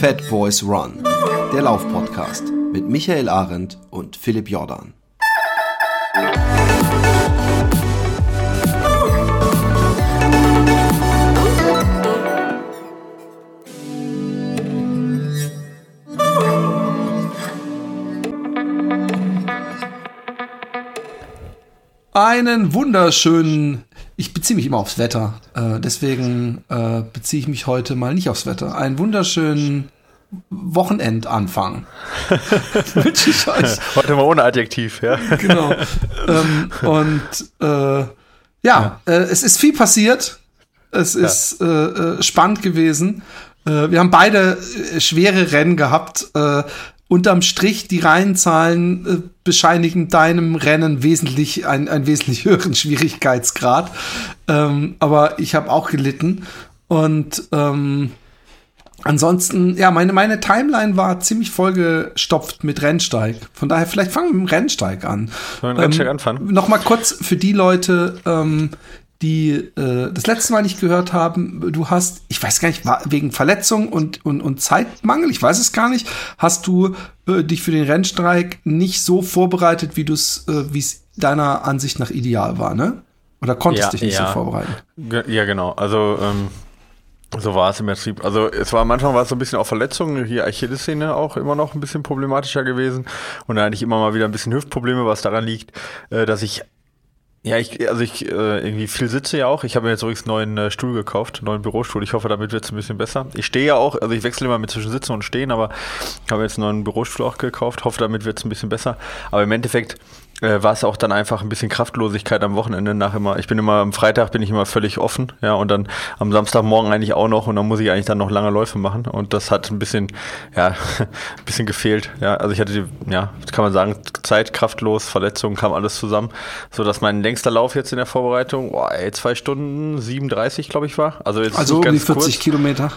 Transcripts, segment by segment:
Fat Boys Run, der Laufpodcast mit Michael Arendt und Philipp Jordan. Einen wunderschönen, ich beziehe mich immer aufs Wetter, äh, deswegen äh, beziehe ich mich heute mal nicht aufs Wetter. Einen wunderschönen Wochenendanfang wünsche ich euch. Heute mal ohne Adjektiv, ja. Genau. Ähm, und äh, ja, ja. Äh, es ist viel passiert. Es ja. ist äh, äh, spannend gewesen. Wir haben beide schwere Rennen gehabt. Unterm Strich die Reihenzahlen äh, bescheinigen deinem Rennen wesentlich einen, einen wesentlich höheren Schwierigkeitsgrad. Ähm, aber ich habe auch gelitten. Und ähm, ansonsten, ja, meine, meine Timeline war ziemlich vollgestopft mit Rennsteig. Von daher, vielleicht fangen wir mit dem Rennsteig an. Sollen wir Rennsteig ähm, anfangen? Nochmal kurz für die Leute, ähm, die äh, das letzte Mal nicht gehört haben, du hast, ich weiß gar nicht, wegen Verletzung und, und, und Zeitmangel, ich weiß es gar nicht, hast du äh, dich für den Rennstreik nicht so vorbereitet, wie du es, äh, wie es deiner Ansicht nach ideal war, ne? Oder konntest ja, dich nicht ja. so vorbereiten? Ja, genau. Also ähm, so war es im Prinzip. Also es war manchmal war es so ein bisschen auch Verletzungen, hier Achillessehne auch immer noch ein bisschen problematischer gewesen und da hatte ich immer mal wieder ein bisschen Hüftprobleme, was daran liegt, äh, dass ich ja, ich, also ich äh, irgendwie viel sitze ja auch. Ich habe mir jetzt übrigens einen neuen äh, Stuhl gekauft, einen neuen Bürostuhl. Ich hoffe, damit wird es ein bisschen besser. Ich stehe ja auch, also ich wechsle immer mit zwischen Sitzen und Stehen, aber ich habe jetzt einen neuen Bürostuhl auch gekauft. Hoffe, damit wird es ein bisschen besser. Aber im Endeffekt äh, war es auch dann einfach ein bisschen Kraftlosigkeit am Wochenende nach immer. Ich bin immer am Freitag bin ich immer völlig offen, ja, und dann am Samstagmorgen eigentlich auch noch und dann muss ich eigentlich dann noch lange Läufe machen und das hat ein bisschen, ja, ein bisschen gefehlt, ja. Also ich hatte, die, ja, kann man sagen, Zeit kraftlos, Verletzungen kam alles zusammen, so dass mein längster Lauf jetzt in der Vorbereitung, boah, ey, zwei Stunden 37, glaube ich war. Also jetzt also um die 40 kurz. Kilometer.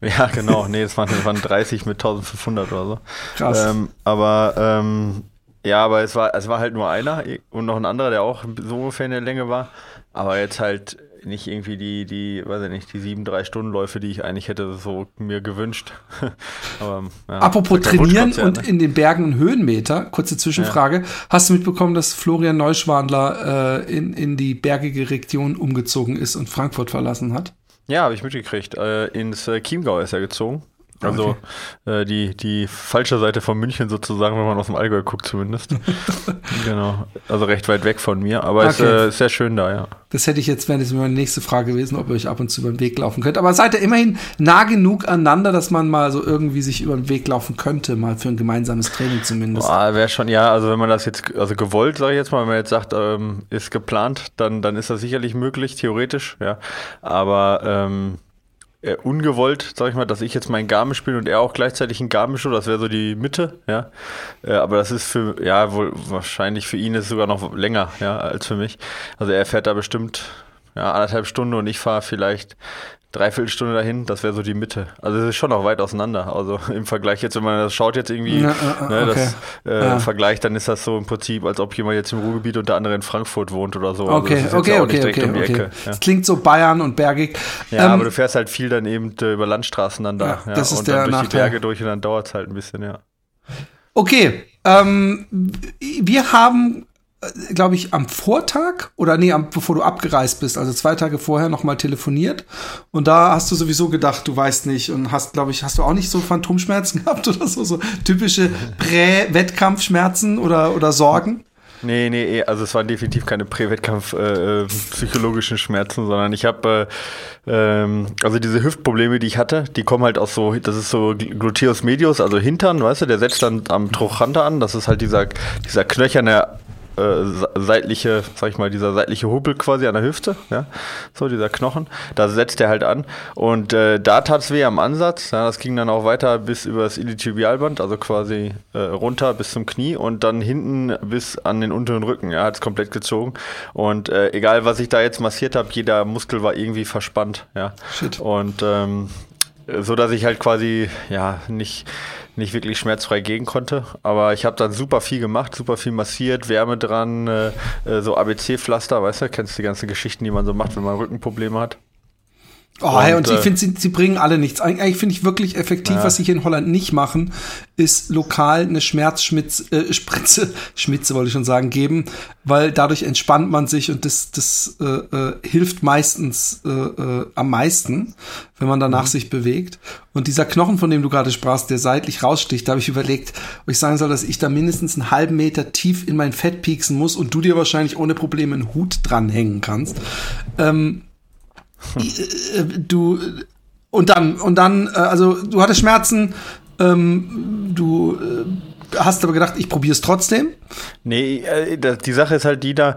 Ja, genau. Nee, das waren, waren 30 mit 1500 oder so. Krass. Ähm, aber ähm, ja, aber es war, es war halt nur einer und noch ein anderer, der auch so ungefähr in der Länge war. Aber jetzt halt nicht irgendwie die, die, weiß ich nicht, die sieben, drei Stunden Läufe, die ich eigentlich hätte so mir gewünscht. aber, ja, Apropos trainieren und ne? in den Bergen einen Höhenmeter, kurze Zwischenfrage. Ja. Hast du mitbekommen, dass Florian Neuschwandler äh, in, in die bergige Region umgezogen ist und Frankfurt verlassen hat? Ja, habe ich mitgekriegt. Äh, ins äh, Chiemgau ist er gezogen. Also okay. äh, die, die falsche Seite von München sozusagen, wenn man aus dem Allgäu guckt zumindest. genau. Also recht weit weg von mir, aber es okay. ist äh, sehr schön da, ja. Das hätte ich jetzt, wäre das meine nächste Frage gewesen, ob ihr euch ab und zu über den Weg laufen könnt. Aber seid ihr immerhin nah genug aneinander, dass man mal so irgendwie sich über den Weg laufen könnte, mal für ein gemeinsames Training zumindest. Wäre schon, ja, also wenn man das jetzt, also gewollt, sage ich jetzt mal, wenn man jetzt sagt, ähm, ist geplant, dann, dann ist das sicherlich möglich, theoretisch, ja. Aber ähm, äh, ungewollt, sag ich mal, dass ich jetzt mein Garmisch bin und er auch gleichzeitig ein Garmisch, das wäre so die Mitte, ja. Äh, aber das ist für, ja, wohl wahrscheinlich für ihn ist es sogar noch länger, ja, als für mich. Also er fährt da bestimmt ja, anderthalb Stunden und ich fahre vielleicht Dreiviertelstunde dahin, das wäre so die Mitte. Also es ist schon noch weit auseinander. Also im Vergleich jetzt, wenn man das schaut jetzt irgendwie, ja, ne, okay. das äh, ja. Vergleich, dann ist das so im Prinzip, als ob jemand jetzt im Ruhrgebiet und der andere in Frankfurt wohnt oder so. Okay, also okay, okay, okay, um okay. Das klingt so Bayern und bergig. Ja, ähm, aber du fährst halt viel dann eben äh, über Landstraßen dann da. Ja, das ist und der dann durch Nachteil. die Berge durch und dann dauert es halt ein bisschen, ja. Okay, ähm, wir haben glaube ich, am Vortag oder nee, am, bevor du abgereist bist, also zwei Tage vorher nochmal telefoniert. Und da hast du sowieso gedacht, du weißt nicht und hast, glaube ich, hast du auch nicht so Phantomschmerzen gehabt oder so, so typische Prä-Wettkampfschmerzen oder, oder Sorgen? Nee, nee, eh, also es waren definitiv keine Prä-Wettkampf äh, äh, Schmerzen, sondern ich habe äh, ähm, also diese Hüftprobleme, die ich hatte, die kommen halt aus so, das ist so Gluteus medius, also Hintern, weißt du, der setzt dann am Trochanter an, das ist halt dieser, dieser knöcherne äh, seitliche, sag ich mal, dieser seitliche Hubbel quasi an der Hüfte, ja, so dieser Knochen, da setzt er halt an und äh, da tat es weh am Ansatz, ja, das ging dann auch weiter bis über das Iliotibialband, also quasi äh, runter bis zum Knie und dann hinten bis an den unteren Rücken, ja, hat es komplett gezogen und äh, egal was ich da jetzt massiert habe, jeder Muskel war irgendwie verspannt, ja, Shit. und ähm, so dass ich halt quasi ja nicht nicht wirklich schmerzfrei gehen konnte. Aber ich habe dann super viel gemacht, super viel massiert, Wärme dran, äh, äh so ABC-Pflaster, weißt du, kennst du die ganzen Geschichten, die man so macht, wenn man Rückenprobleme hat? Oh, hey, und, und ich äh, finde, sie, sie bringen alle nichts. Eigentlich finde ich wirklich effektiv, ja. was sie hier in Holland nicht machen, ist lokal eine Schmerzspritze, äh, Spritze, Schmitze wollte ich schon sagen, geben, weil dadurch entspannt man sich und das, das äh, äh, hilft meistens äh, äh, am meisten, wenn man danach mhm. sich bewegt. Und dieser Knochen, von dem du gerade sprachst, der seitlich raussticht, da habe ich überlegt, ob ich sagen soll, dass ich da mindestens einen halben Meter tief in mein Fett pieksen muss und du dir wahrscheinlich ohne Probleme einen Hut dranhängen kannst. Ähm, äh, du und dann und dann äh, also du hattest Schmerzen ähm, du äh, hast aber gedacht, ich probiere es trotzdem? Nee, äh, die Sache ist halt die da,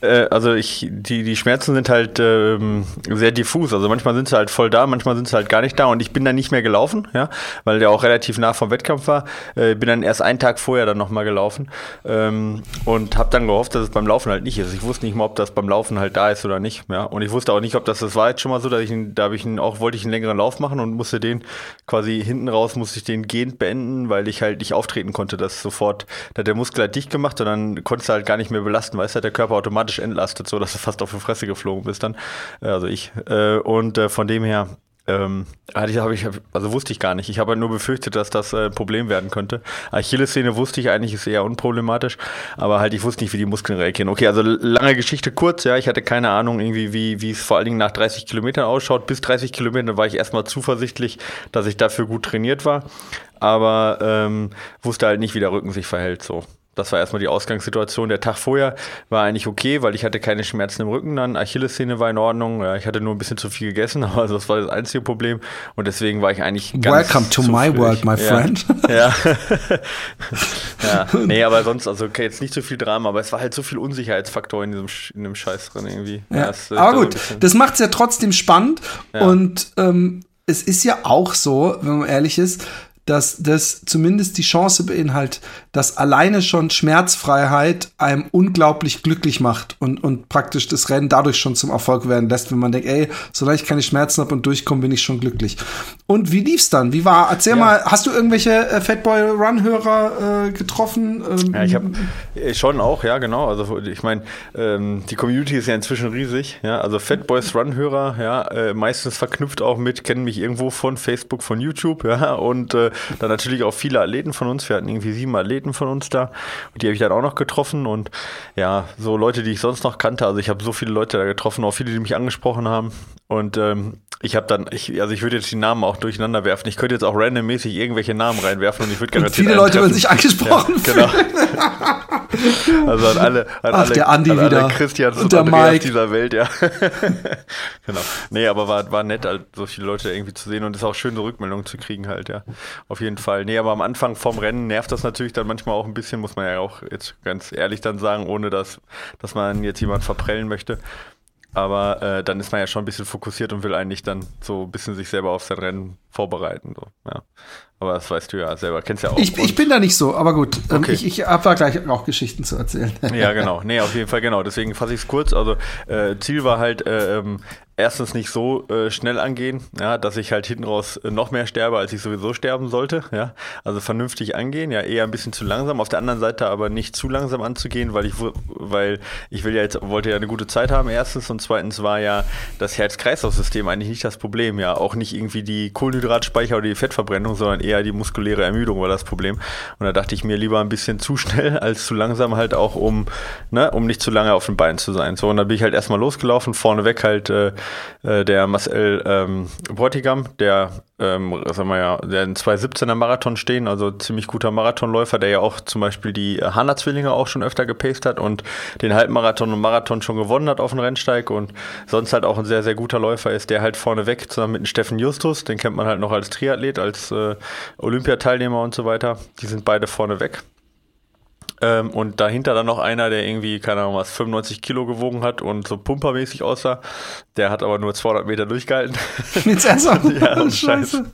äh, also ich, die, die Schmerzen sind halt ähm, sehr diffus. Also manchmal sind sie halt voll da, manchmal sind sie halt gar nicht da und ich bin dann nicht mehr gelaufen, ja, weil der auch relativ nah vom Wettkampf war. Äh, bin dann erst einen Tag vorher dann nochmal gelaufen ähm, und habe dann gehofft, dass es beim Laufen halt nicht ist. Ich wusste nicht mal, ob das beim Laufen halt da ist oder nicht, ja. Und ich wusste auch nicht, ob das, das war jetzt schon mal so, dass ich, da ich einen, auch wollte ich einen längeren Lauf machen und musste den quasi hinten raus, musste ich den gehend beenden, weil ich halt nicht auftreten konnte das sofort, da hat der Muskel halt dicht gemacht und dann konntest du halt gar nicht mehr belasten, weißt du, hat der Körper automatisch entlastet, so dass du fast auf die Fresse geflogen bist dann, äh, also ich. Äh, und äh, von dem her, ähm, hatte ich, also wusste ich gar nicht. Ich habe nur befürchtet, dass das äh, ein Problem werden könnte. Achillessehne wusste ich eigentlich, ist eher unproblematisch, aber halt ich wusste nicht, wie die Muskeln reagieren. Okay, also lange Geschichte kurz, ja, ich hatte keine Ahnung irgendwie, wie, wie es vor allen Dingen nach 30 Kilometern ausschaut. Bis 30 Kilometer war ich erstmal zuversichtlich, dass ich dafür gut trainiert war aber ähm, wusste halt nicht, wie der Rücken sich verhält. So. Das war erstmal die Ausgangssituation. Der Tag vorher war eigentlich okay, weil ich hatte keine Schmerzen im Rücken dann. Achillessehne war in Ordnung. Ja, ich hatte nur ein bisschen zu viel gegessen, aber das war das einzige Problem. Und deswegen war ich eigentlich ganz Welcome to my world, my friend. Ja. ja. Nee, aber sonst, also okay, jetzt nicht so viel Drama, aber es war halt so viel Unsicherheitsfaktor in diesem, in dem Scheiß drin irgendwie. Ja. Das, aber gut, das macht es ja trotzdem spannend. Ja. Und ähm, es ist ja auch so, wenn man ehrlich ist, dass das zumindest die Chance beinhaltet, dass alleine schon Schmerzfreiheit einem unglaublich glücklich macht und, und praktisch das Rennen dadurch schon zum Erfolg werden lässt, wenn man denkt, ey, solange ich keine Schmerzen habe und durchkomme, bin ich schon glücklich. Und wie lief's dann? Wie war, erzähl ja. mal, hast du irgendwelche äh, Fatboy Run-Hörer äh, getroffen? Ähm, ja, ich habe äh, schon auch, ja, genau. Also ich meine, ähm, die Community ist ja inzwischen riesig, ja. Also Fatboys Run-Hörer, ja, äh, meistens verknüpft auch mit, kennen mich irgendwo von Facebook, von YouTube, ja, und äh, dann natürlich auch viele Athleten von uns. Wir hatten irgendwie sieben Athleten von uns da. Und die habe ich dann auch noch getroffen. Und ja, so Leute, die ich sonst noch kannte. Also ich habe so viele Leute da getroffen, auch viele, die mich angesprochen haben. Und ähm, ich habe dann, ich, also ich würde jetzt die Namen auch durcheinander werfen. Ich könnte jetzt auch randommäßig irgendwelche Namen reinwerfen und ich würde garantiert. Viele Leute würden sich angesprochen ja, Genau. also an alle, an Ach, alle, der Andi an alle wieder. Christians und, und der Mike. dieser Welt, ja. genau. Nee, aber war, war nett, halt, so viele Leute irgendwie zu sehen und es ist auch schön, so Rückmeldungen zu kriegen halt, ja. Auf jeden Fall. Nee, aber am Anfang vom Rennen nervt das natürlich dann manchmal auch ein bisschen, muss man ja auch jetzt ganz ehrlich dann sagen, ohne dass, dass man jetzt jemand verprellen möchte. Aber äh, dann ist man ja schon ein bisschen fokussiert und will eigentlich dann so ein bisschen sich selber auf sein Rennen vorbereiten. So, ja. Aber das weißt du ja selber, kennst ja auch. Ich, ich bin da nicht so, aber gut. Ähm, okay. Ich, ich habe da gleich auch Geschichten zu erzählen. Ja, genau. Nee, auf jeden Fall genau. Deswegen fasse ich es kurz. Also äh, Ziel war halt, äh, ähm, erstens nicht so äh, schnell angehen, ja, dass ich halt hinten raus äh, noch mehr sterbe, als ich sowieso sterben sollte. Ja. Also vernünftig angehen, ja, eher ein bisschen zu langsam. Auf der anderen Seite aber nicht zu langsam anzugehen, weil ich, weil ich will ja jetzt, wollte ja eine gute Zeit haben, erstens. Und zweitens war ja das Herz-Kreislauf-System eigentlich nicht das Problem, ja. Auch nicht irgendwie die Kohlenhydratspeicher oder die Fettverbrennung, sondern eher die muskuläre Ermüdung war das Problem. Und da dachte ich mir lieber ein bisschen zu schnell als zu langsam halt auch, um, ne, um nicht zu lange auf den Beinen zu sein. So, und dann bin ich halt erstmal losgelaufen, vorneweg halt äh, äh, der Marcel ähm, Bräutigam, der, ähm, sagen wir ja, der in 2017er Marathon stehen, also ziemlich guter Marathonläufer, der ja auch zum Beispiel die Hanna-Zwillinge auch schon öfter gepaced hat und den Halbmarathon und Marathon schon gewonnen hat auf dem Rennsteig und sonst halt auch ein sehr, sehr guter Läufer ist, der halt vorneweg zusammen mit Steffen Justus, den kennt man halt noch als Triathlet, als äh, Olympiateilnehmer und so weiter, die sind beide vorneweg. Ähm, und dahinter dann noch einer, der irgendwie, keine Ahnung was, 95 Kilo gewogen hat und so pumpermäßig aussah. Der hat aber nur 200 Meter durchgehalten. Jetzt erstmal. ja, und Scheiße.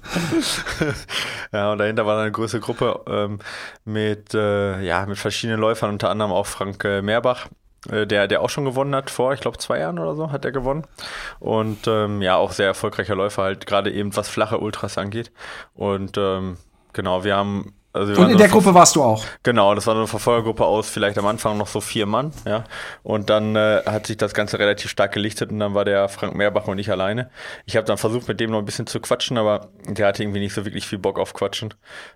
ja, und dahinter war dann eine größere Gruppe ähm, mit, äh, ja, mit verschiedenen Läufern, unter anderem auch Frank äh, Mehrbach äh, der, der auch schon gewonnen hat vor, ich glaube, zwei Jahren oder so hat er gewonnen. Und ähm, ja, auch sehr erfolgreicher Läufer, halt gerade eben was flache Ultras angeht. Und ähm, genau, wir haben Also und in der Gruppe warst du auch? Genau, das war eine Verfolgergruppe aus vielleicht am Anfang noch so vier Mann, ja. Und dann äh, hat sich das Ganze relativ stark gelichtet und dann war der Frank Mehrbach und ich alleine. Ich habe dann versucht, mit dem noch ein bisschen zu quatschen, aber der hatte irgendwie nicht so wirklich viel Bock auf Quatschen.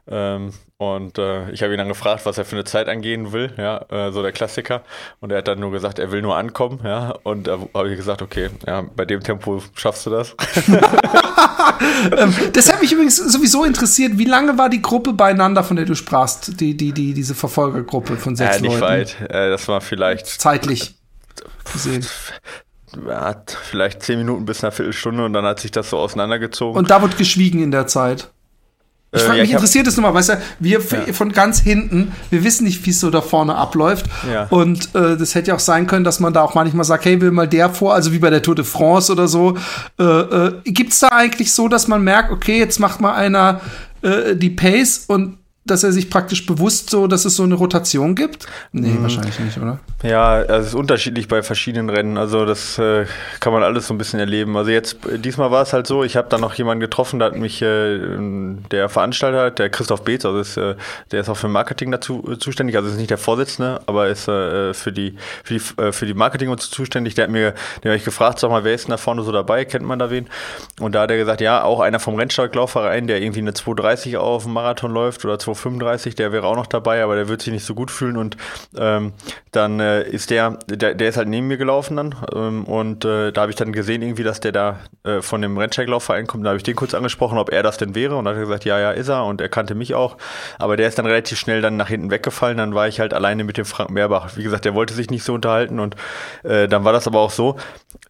Ähm, und äh, ich habe ihn dann gefragt, was er für eine Zeit angehen will, ja, äh, so der Klassiker. Und er hat dann nur gesagt, er will nur ankommen, ja. Und da habe ich gesagt, okay, ja, bei dem Tempo schaffst du das. ähm, das hat mich übrigens sowieso interessiert, wie lange war die Gruppe beieinander, von der du sprachst, die, die, die, diese Verfolgergruppe von sechs äh, nicht Leuten? weit. Äh, das war vielleicht zeitlich gesehen. Hat vielleicht zehn Minuten bis eine Viertelstunde und dann hat sich das so auseinandergezogen. Und da wird geschwiegen in der Zeit. Ich frage, äh, ja, mich interessiert es nochmal, weißt du, wir ja. von ganz hinten, wir wissen nicht, wie es so da vorne abläuft. Ja. Und äh, das hätte ja auch sein können, dass man da auch manchmal sagt, hey, will mal der vor, also wie bei der Tour de France oder so. Äh, äh, Gibt es da eigentlich so, dass man merkt, okay, jetzt macht mal einer äh, die Pace und dass er sich praktisch bewusst so, dass es so eine Rotation gibt? Nee, mhm. wahrscheinlich nicht, oder? Ja, also es ist unterschiedlich bei verschiedenen Rennen. Also das äh, kann man alles so ein bisschen erleben. Also jetzt, diesmal war es halt so, ich habe da noch jemanden getroffen, da hat mich äh, der Veranstalter, der Christoph Beetz, also ist, äh, der ist auch für Marketing dazu äh, zuständig, also ist nicht der Vorsitzende, aber ist äh, für die, für die, äh, für die Marketing zuständig. Der hat mir, den habe ich gefragt, sag mal, wer ist denn da vorne so dabei? Kennt man da wen? Und da hat er gesagt, ja, auch einer vom Rennsteiglaufverein, der irgendwie eine 230 auf dem Marathon läuft oder 2 35, der wäre auch noch dabei, aber der wird sich nicht so gut fühlen und ähm, dann äh, ist der, der, der ist halt neben mir gelaufen dann ähm, und äh, da habe ich dann gesehen irgendwie, dass der da äh, von dem Rennsteiglaufverein kommt, da habe ich den kurz angesprochen, ob er das denn wäre und dann hat er gesagt, ja, ja, ist er und er kannte mich auch, aber der ist dann relativ schnell dann nach hinten weggefallen, dann war ich halt alleine mit dem Frank Mehrbach. Wie gesagt, der wollte sich nicht so unterhalten und äh, dann war das aber auch so,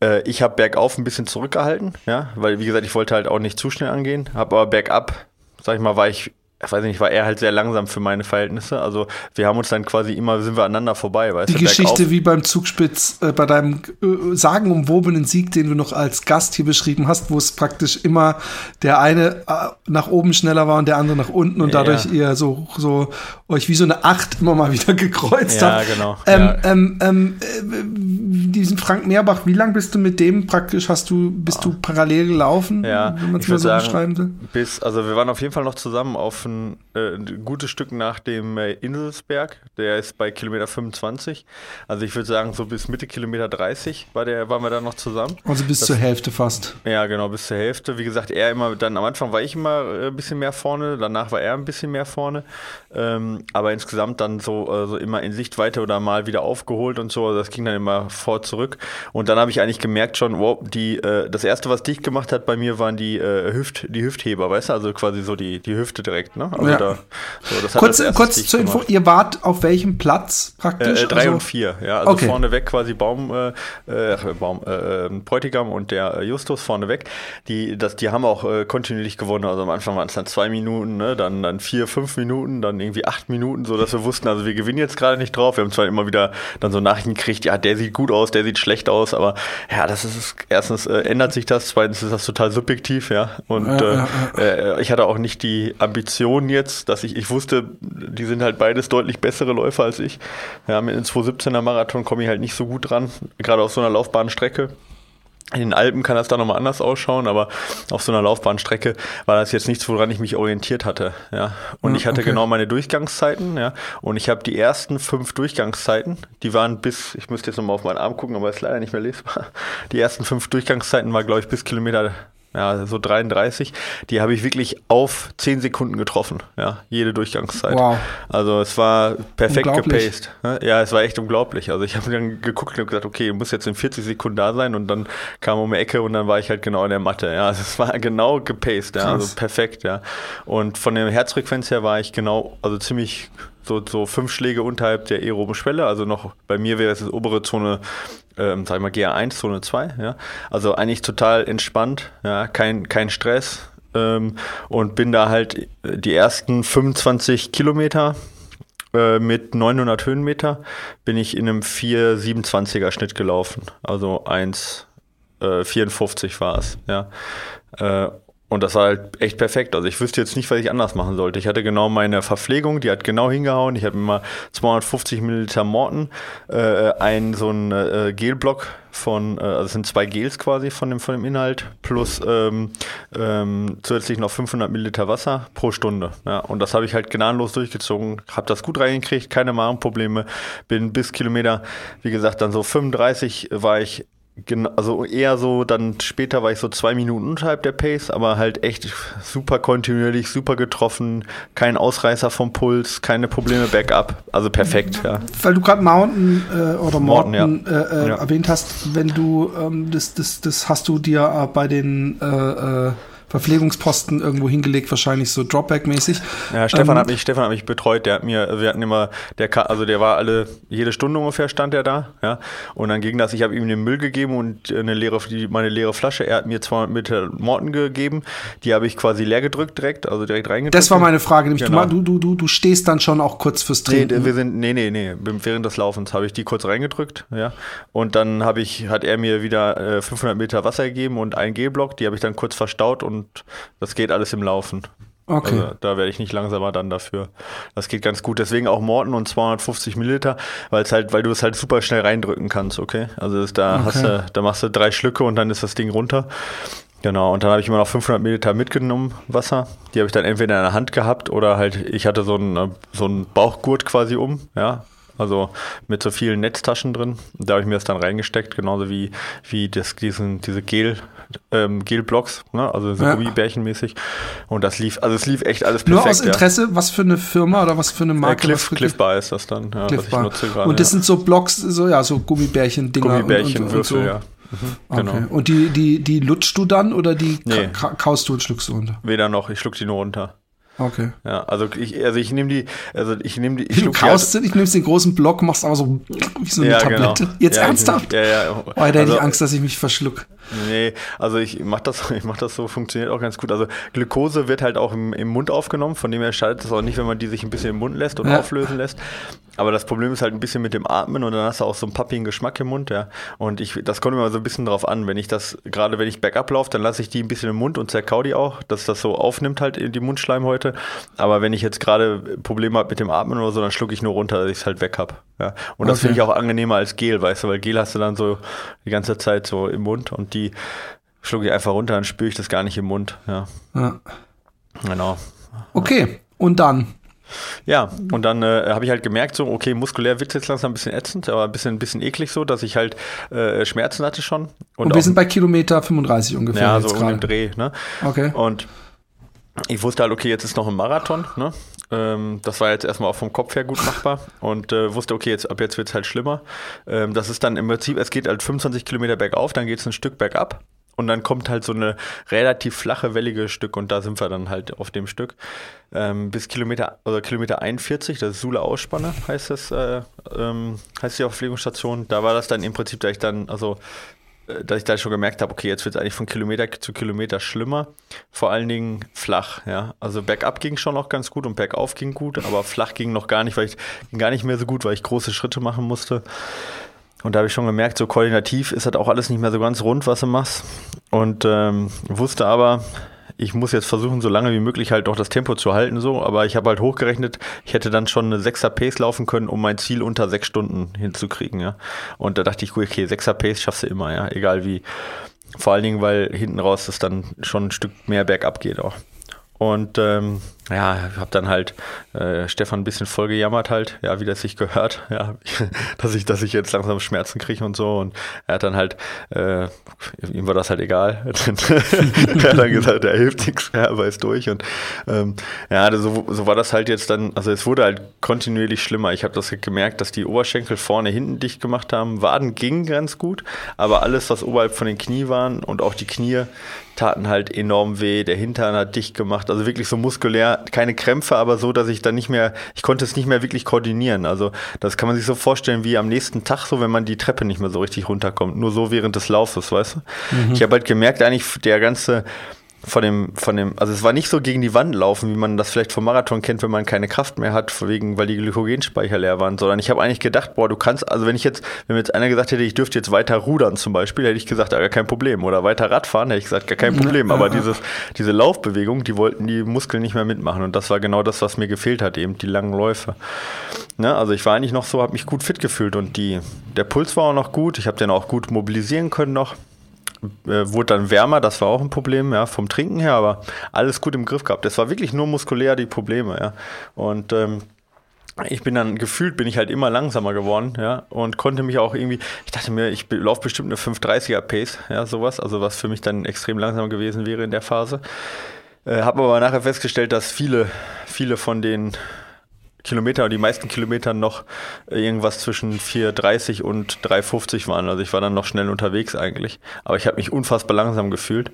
äh, ich habe bergauf ein bisschen zurückgehalten, ja, weil wie gesagt, ich wollte halt auch nicht zu schnell angehen, habe aber bergab sag ich mal, war ich ich weiß nicht, war er halt sehr langsam für meine Verhältnisse. Also wir haben uns dann quasi immer, sind wir aneinander vorbei, weißt Die du, Geschichte wie beim Zugspitz, äh, bei deinem äh, sagenumwobenen Sieg, den du noch als Gast hier beschrieben hast, wo es praktisch immer der eine äh, nach oben schneller war und der andere nach unten und dadurch ja. ihr so, so euch wie so eine Acht immer mal wieder gekreuzt ja, habt. Genau, ähm, ja, genau. Ähm, ähm, äh, diesen Frank Meerbach, wie lange bist du mit dem praktisch, hast du, bist oh. du parallel gelaufen, ja, wenn man es mal so sagen, beschreiben will? Bis, also wir waren auf jeden Fall noch zusammen auf ein, äh, ein gutes Stück nach dem äh, Inselsberg. Der ist bei Kilometer 25. Also ich würde sagen, so bis Mitte Kilometer 30 war der, waren wir dann noch zusammen. Also bis das, zur Hälfte fast. Ja, genau, bis zur Hälfte. Wie gesagt, er immer, dann am Anfang war ich immer äh, ein bisschen mehr vorne, danach war er ein bisschen mehr vorne. Ähm, aber insgesamt dann so also immer in Sichtweite oder mal wieder aufgeholt und so. Also das ging dann immer vor zurück. Und dann habe ich eigentlich gemerkt schon, wow, die, äh, das erste, was dicht gemacht hat bei mir, waren die äh, Hüft, die Hüftheber, weißt du? Also quasi so die, die Hüfte direkt, ne? Also ja. da, so, kurz kurz zur Info, ihr wart auf welchem Platz praktisch? Äh, drei also, und vier, ja. Also okay. vorneweg quasi Baum, äh, äh Baum äh, ähm, Bräutigam und der Justus vorneweg. Die, das, die haben auch äh, kontinuierlich gewonnen. Also am Anfang waren es dann zwei Minuten, ne? dann, dann vier, fünf Minuten, dann irgendwie acht Minuten, so dass wir wussten, also wir gewinnen jetzt gerade nicht drauf. Wir haben zwar immer wieder dann so Nachrichten gekriegt, ja, der sieht gut aus, der sieht schlecht aus, aber ja, das ist erstens äh, ändert sich das, zweitens ist das total subjektiv, ja. Und ja. Äh, ich hatte auch nicht die Ambition jetzt, dass ich, ich wusste, die sind halt beides deutlich bessere Läufer als ich. Ja, mit einem 217er Marathon komme ich halt nicht so gut dran, gerade auf so einer Laufbahnstrecke. In den Alpen kann das da nochmal anders ausschauen, aber auf so einer Laufbahnstrecke war das jetzt nichts, woran ich mich orientiert hatte. Ja. Und ich hatte okay. genau meine Durchgangszeiten, ja. Und ich habe die ersten fünf Durchgangszeiten, die waren bis, ich müsste jetzt nochmal auf meinen Arm gucken, aber ist leider nicht mehr lesbar. Die ersten fünf Durchgangszeiten war, glaube ich, bis Kilometer ja, so 33, die habe ich wirklich auf 10 Sekunden getroffen, ja, jede Durchgangszeit. Wow. Also es war perfekt gepaced. Ne? Ja, es war echt unglaublich. Also ich habe dann geguckt und gesagt, okay, du musst jetzt in 40 Sekunden da sein und dann kam um die Ecke und dann war ich halt genau in der Matte. Ja, also es war genau gepaced, ja, also perfekt, ja. Und von der Herzfrequenz her war ich genau, also ziemlich so, so fünf Schläge unterhalb der aeroben Schwelle. Also noch bei mir wäre es das obere Zone ähm, sag ich mal, GA1, Zone 2, ja. Also eigentlich total entspannt, ja, kein, kein Stress. Ähm, und bin da halt die ersten 25 Kilometer äh, mit 900 Höhenmeter bin ich in einem 4,27er Schnitt gelaufen. Also 1,54 äh, war es, ja. Äh, Und das war halt echt perfekt. Also ich wüsste jetzt nicht, was ich anders machen sollte. Ich hatte genau meine Verpflegung, die hat genau hingehauen. Ich habe immer 250 Milliliter Morten, äh, ein so ein äh, Gelblock von, äh, also es sind zwei Gels quasi von dem, von dem Inhalt, plus ähm, ähm, zusätzlich noch 500 Milliliter Wasser pro Stunde. Ja, und das habe ich halt gnadenlos durchgezogen, habe das gut reingekriegt, keine Magenprobleme, bin bis Kilometer, wie gesagt, dann so 35 war ich Genau, also eher so, dann später war ich so zwei Minuten unterhalb der Pace, aber halt echt super kontinuierlich, super getroffen, kein Ausreißer vom Puls, keine Probleme Backup, also perfekt, ja. Weil du gerade Mountain äh, oder Morton, Morton ja. äh, äh, ja. erwähnt hast, wenn du, ähm, das, das, das hast du dir äh, bei den äh, äh, Verpflegungsposten irgendwo hingelegt, wahrscheinlich so Dropback-mäßig. Ja, Stefan ähm, hat mich, Stefan hat mich betreut, der hat mir, wir hatten immer, der also der war alle, jede Stunde ungefähr stand er da, ja. Und dann ging das, ich habe ihm den Müll gegeben und eine leere, meine leere Flasche, er hat mir 200 Meter Morten gegeben, die habe ich quasi leer gedrückt direkt, also direkt reingedrückt. Das war meine Frage, nämlich genau. du, du, du, du stehst dann schon auch kurz fürs Trinken. Nee, wir sind, nee, nee, nee, während des Laufens habe ich die kurz reingedrückt, ja. Und dann habe ich, hat er mir wieder 500 äh, Meter Wasser gegeben und einen G-Block, die habe ich dann kurz verstaut und und das geht alles im Laufen. Okay. Also, da werde ich nicht langsamer dann dafür. Das geht ganz gut. Deswegen auch Morten und 250 Milliliter, weil es halt, weil du es halt super schnell reindrücken kannst, okay? Also das, da okay. hast du, da machst du drei Schlücke und dann ist das Ding runter. Genau, und dann habe ich immer noch 500 Milliliter mitgenommen, Wasser. Die habe ich dann entweder in der Hand gehabt oder halt, ich hatte so einen, so einen Bauchgurt quasi um, ja, also mit so vielen Netztaschen drin. Da habe ich mir das dann reingesteckt, genauso wie, wie das, diesen, diese Gel, ähm, Gelblocks, ne? also so ja. Gummibärchenmäßig. Und das lief, also es lief echt alles perfekt. Nur aus Interesse, ja. was für eine Firma oder was für eine Marke? Äh, Cliff, Cliff Bar ist das dann, ja, Cliff was Bar. ich nutze gerade. Und das sind so Blocks, so ja, so Gummibärchen-Dinger. Gummibärchen-Würfel, so. ja. Mhm, genau. Okay. Und die, die, die lutschst du dann oder die nee. kaust du und schluckst du runter? Weder noch, ich schluck die nur runter. Okay. Ja, also ich, also ich nehme die, also ich nehme die. Ich du kaust sie, ich nehme den großen Block, machst aber so wie so eine ja. Tablette. Genau. Jetzt ja, ernsthaft? Ja, ja. Oh, da hätte also, ich Angst, dass ich mich verschluck. Nee, also ich mach das, ich mach das so, funktioniert auch ganz gut. Also Glukose wird halt auch im, im Mund aufgenommen, von dem her schadet es auch nicht, wenn man die sich ein bisschen im Mund lässt und ja. auflösen lässt. Aber das Problem ist halt ein bisschen mit dem Atmen und dann hast du auch so einen pappigen Geschmack im Mund, ja. Und ich, das kommt immer so ein bisschen drauf an. Wenn ich das, gerade wenn ich Backup laufe, dann lasse ich die ein bisschen im Mund und zerkau die auch, dass das so aufnimmt halt in die Mundschleimhäute. Aber wenn ich jetzt gerade Probleme habe mit dem Atmen oder so, dann schlucke ich nur runter, dass ich es halt weg habe. Ja. Und okay. das finde ich auch angenehmer als Gel, weißt du, weil Gel hast du dann so die ganze Zeit so im Mund und die schlucke ich einfach runter, dann spüre ich das gar nicht im Mund, ja. ja. Genau. Okay, und dann? Ja, und dann äh, habe ich halt gemerkt, so, okay, muskulär wird es jetzt langsam ein bisschen ätzend, aber ein bisschen, ein bisschen eklig so, dass ich halt äh, Schmerzen hatte schon. Und, und wir sind bei Kilometer 35 ungefähr. Ja, so um den Dreh, ne? Okay. Und ich wusste halt, okay, jetzt ist noch ein Marathon, ne? Ähm, das war jetzt erstmal auch vom Kopf her gut machbar und äh, wusste, okay, jetzt, ab jetzt wird es halt schlimmer. Ähm, das ist dann im Prinzip, es geht halt 25 Kilometer bergauf, dann geht es ein Stück bergab und dann kommt halt so eine relativ flache, wellige Stück und da sind wir dann halt auf dem Stück. Ähm, bis Kilometer, also Kilometer 41, das ist Sula Ausspanne, heißt das, äh, ähm, heißt die Verpflegungsstation. Da war das dann im Prinzip, da ich dann, also dass ich da schon gemerkt habe, okay, jetzt wird es eigentlich von Kilometer zu Kilometer schlimmer. Vor allen Dingen flach, ja. Also bergab ging schon noch ganz gut und bergauf ging gut, aber flach ging noch gar nicht, weil ich ging gar nicht mehr so gut, weil ich große Schritte machen musste. Und da habe ich schon gemerkt, so koordinativ ist das auch alles nicht mehr so ganz rund, was du machst. Und ähm, wusste aber, ich muss jetzt versuchen, so lange wie möglich halt auch das Tempo zu halten, so. Aber ich habe halt hochgerechnet, ich hätte dann schon eine 6er Pace laufen können, um mein Ziel unter sechs Stunden hinzukriegen, ja. Und da dachte ich, okay, 6er Pace schaffst du immer, ja, egal wie. Vor allen Dingen, weil hinten raus das dann schon ein Stück mehr bergab geht auch. Und ähm, ja, habe dann halt äh, Stefan ein bisschen voll gejammert halt, ja, wie das sich gehört, ja, dass ich, dass ich jetzt langsam Schmerzen kriege und so. Und er hat dann halt, äh, ihm war das halt egal. er hat dann gesagt, er hilft nichts, er weiß durch. Und ähm, ja, so, so war das halt jetzt dann, also es wurde halt kontinuierlich schlimmer. Ich habe das gemerkt, dass die Oberschenkel vorne hinten dicht gemacht haben. Waden gingen ganz gut, aber alles, was oberhalb von den Knie waren und auch die Knie, taten halt enorm weh. Der Hintern hat dicht gemacht, also wirklich so muskulär keine Krämpfe, aber so, dass ich dann nicht mehr, ich konnte es nicht mehr wirklich koordinieren. Also das kann man sich so vorstellen wie am nächsten Tag, so wenn man die Treppe nicht mehr so richtig runterkommt. Nur so während des Laufes, weißt du? Mhm. Ich habe halt gemerkt, eigentlich der ganze von dem, von dem, also es war nicht so gegen die Wand laufen, wie man das vielleicht vom Marathon kennt, wenn man keine Kraft mehr hat, wegen, weil die Glykogenspeicher leer waren, sondern ich habe eigentlich gedacht, boah, du kannst, also wenn ich jetzt, wenn mir jetzt einer gesagt hätte, ich dürfte jetzt weiter rudern zum Beispiel, hätte ich gesagt, ja, gar kein Problem. Oder weiter Radfahren, hätte ich gesagt, gar kein Problem. Aber dieses, diese Laufbewegung, die wollten die Muskeln nicht mehr mitmachen. Und das war genau das, was mir gefehlt hat, eben die langen Läufe. Ne? Also ich war eigentlich noch so, habe mich gut fit gefühlt und die, der Puls war auch noch gut. Ich habe den auch gut mobilisieren können noch wurde dann wärmer, das war auch ein Problem, ja, vom Trinken her, aber alles gut im Griff gehabt. Das war wirklich nur muskulär die Probleme, ja. Und ähm, ich bin dann gefühlt, bin ich halt immer langsamer geworden, ja, und konnte mich auch irgendwie, ich dachte mir, ich laufe bestimmt eine 530er Pace, ja, sowas, also was für mich dann extrem langsam gewesen wäre in der Phase. Äh, Habe aber nachher festgestellt, dass viele, viele von den Kilometer die meisten Kilometer noch irgendwas zwischen 4,30 und 3,50 waren. Also ich war dann noch schnell unterwegs eigentlich. Aber ich habe mich unfassbar langsam gefühlt.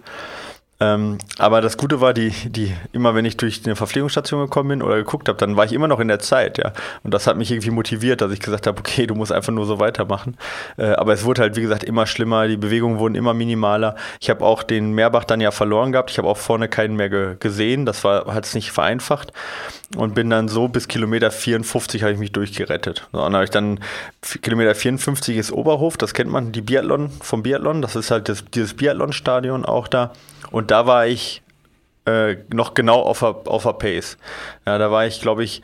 Ähm, aber das Gute war, die, die, immer wenn ich durch eine Verpflegungsstation gekommen bin oder geguckt habe, dann war ich immer noch in der Zeit, ja. Und das hat mich irgendwie motiviert, dass ich gesagt habe, okay, du musst einfach nur so weitermachen. Äh, aber es wurde halt, wie gesagt, immer schlimmer, die Bewegungen wurden immer minimaler. Ich habe auch den Meerbach dann ja verloren gehabt. Ich habe auch vorne keinen mehr ge gesehen. Das hat es nicht vereinfacht. Und bin dann so bis Kilometer 54 habe ich mich durchgerettet. So, und habe ich dann Kilometer 54 ist Oberhof, das kennt man, die Biathlon vom Biathlon. Das ist halt das, dieses Biathlon-Stadion auch da. Und da war ich äh, noch genau auf der, auf der Pace. Ja, da war ich, glaube ich,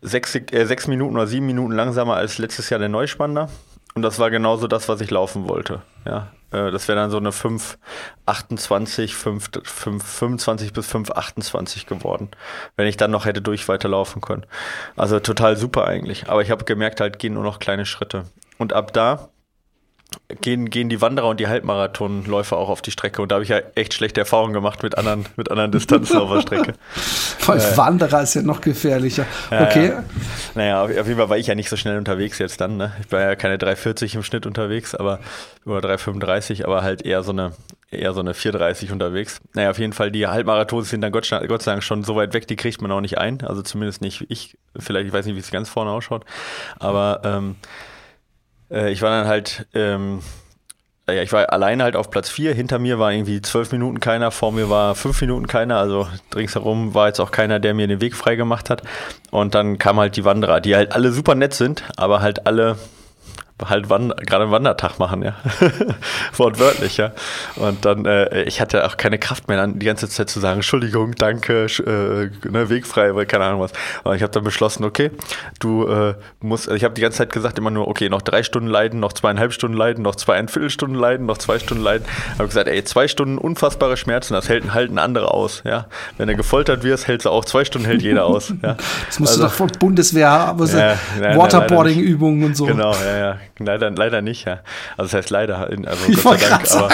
sechs, äh, sechs Minuten oder sieben Minuten langsamer als letztes Jahr der Neuspanner. Und das war genauso das, was ich laufen wollte. Ja, äh, das wäre dann so eine 5,28, 5, 5, 25 bis 5,28 geworden, wenn ich dann noch hätte durch weiterlaufen können. Also total super eigentlich. Aber ich habe gemerkt, halt gehen nur noch kleine Schritte. Und ab da gehen, gehen die Wanderer und die Halbmarathonläufer auch auf die Strecke. Und da habe ich ja echt schlechte Erfahrungen gemacht mit anderen, mit anderen Distanzen auf der Strecke. Weil äh, Wanderer ist ja noch gefährlicher. Okay. Ja. Naja, auf, jeden Fall war ich ja nicht so schnell unterwegs jetzt dann. Ne? Ich war ja keine 3,40 im Schnitt unterwegs, aber über 3,35, aber halt eher so eine eher so eine 4,30 unterwegs. Naja, auf jeden Fall, die Halbmarathons sind dann Gott, Gott sei Dank schon so weit weg, die kriegt man auch nicht ein. Also zumindest nicht ich. Vielleicht, ich weiß nicht, wie es ganz vorne ausschaut. Aber ähm, äh, ich war dann halt, ähm, ja, ich war alleine halt auf Platz 4. Hinter mir war irgendwie zwölf Minuten keiner, vor mir war fünf Minuten keiner. Also ringsherum war jetzt auch keiner, der mir den Weg frei gemacht hat. Und dann kamen halt die Wanderer, die halt alle super nett sind, aber halt alle halt gerade einen Wandertag machen, ja. Wortwörtlich, ja. Und dann, äh, ich hatte auch keine Kraft mehr, dann die ganze Zeit zu sagen, Entschuldigung, danke, äh, ne, wegfrei, weil keine Ahnung was. Aber ich habe dann beschlossen, okay, du äh, musst, also ich habe die ganze Zeit gesagt immer nur, okay, noch drei Stunden leiden, noch zweieinhalb Stunden leiden, noch zweieinviertel Stunden leiden, noch zwei Stunden leiden. Habe gesagt, ey, zwei Stunden unfassbare Schmerzen, das hält, halten andere aus, ja. Wenn du gefoltert wirst, hältst du auch zwei Stunden, hält jeder aus, ja. Das musst also, du doch von Bundeswehr haben, ja, Waterboarding-Übungen und so. Genau, ja, ja, Leider, leider nicht, ja. Also das heißt leider, also ich Gott sei Dank, aber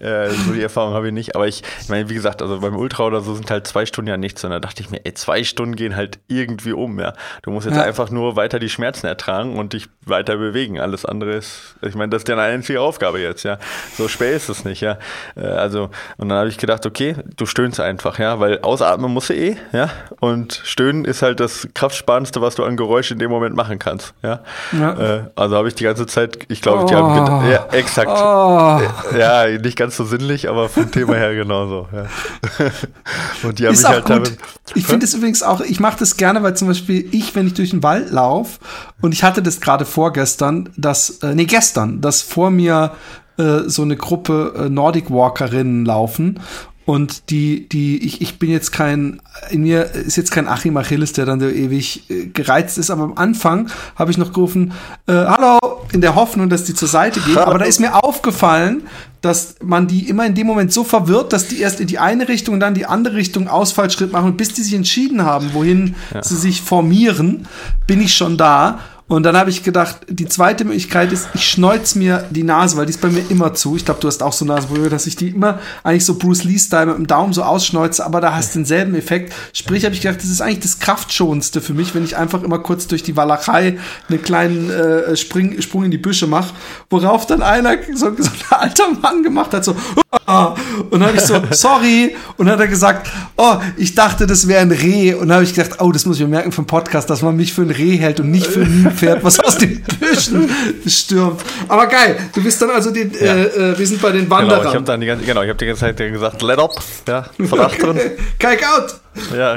äh, so die Erfahrung habe ich nicht. Aber ich, ich meine, wie gesagt, also beim Ultra oder so sind halt zwei Stunden ja nichts. Und da dachte ich mir, ey, zwei Stunden gehen halt irgendwie um, ja. Du musst jetzt ja. einfach nur weiter die Schmerzen ertragen und dich weiter bewegen. Alles andere ist, ich meine, das ist deine einzige Aufgabe jetzt, ja. So schwer ist es nicht, ja. Äh, also, und dann habe ich gedacht, okay, du stöhnst einfach, ja, weil ausatmen musst du eh, ja. Und stöhnen ist halt das kraftsparendste, was du an Geräusch in dem Moment machen kannst, ja. ja. Äh, also habe ich die ganze Zeit, ich glaube, die haben gedacht, ja, oh. exakt. Oh. Ja, nicht ganz so sinnlich, aber vom Thema her genauso. Ja. Und die haben ist mich halt gut. damit. Ich finde es übrigens auch, ich mache das gerne, weil zum Beispiel ich, wenn ich durch den Wald laufe, und ich hatte das gerade vorgestern, dass, äh, nee, gestern, dass vor mir äh, so eine Gruppe äh, Nordic Walkerinnen laufen und die, die, ich, ich bin jetzt kein, in mir ist jetzt kein Achim Achilles, der dann so ewig äh, gereizt ist, aber am Anfang habe ich noch gerufen, äh, hallo, in der Hoffnung, dass die zur Seite gehen. Aber da ist mir aufgefallen, dass man die immer in dem Moment so verwirrt, dass die erst in die eine Richtung und dann die andere Richtung Ausfallschritt machen, bis die sich entschieden haben, wohin ja. sie sich formieren, bin ich schon da. Und dann habe ich gedacht, die zweite Möglichkeit ist, ich schneuz mir die Nase, weil die ist bei mir immer zu. Ich glaube, du hast auch so Nasenprobleme, dass ich die immer eigentlich so Bruce Lee-Style mit dem Daumen so ausschneuze, aber da hast du denselben Effekt. Sprich, habe ich gedacht, das ist eigentlich das Kraftschonendste für mich, wenn ich einfach immer kurz durch die Walachei einen kleinen äh, Spring, Sprung in die Büsche mache, worauf dann einer, so, so ein alter Mann gemacht hat, so, Und dann habe ich so, sorry. Und dann hat er gesagt, oh, ich dachte, das wäre ein Reh. Und dann habe ich gedacht, oh, das muss ich mir merken vom Podcast, dass man mich für ein Reh hält und nicht für ein Pferd, was aus den Büschen stürmt. Aber geil, du bist dann also, den, ja. äh, wir sind bei den Wanderern. Genau, ich habe dann die ganze, genau, ich habe die ganze Zeit gesagt, let up, ja, Verdacht drin. Kike out. Ja,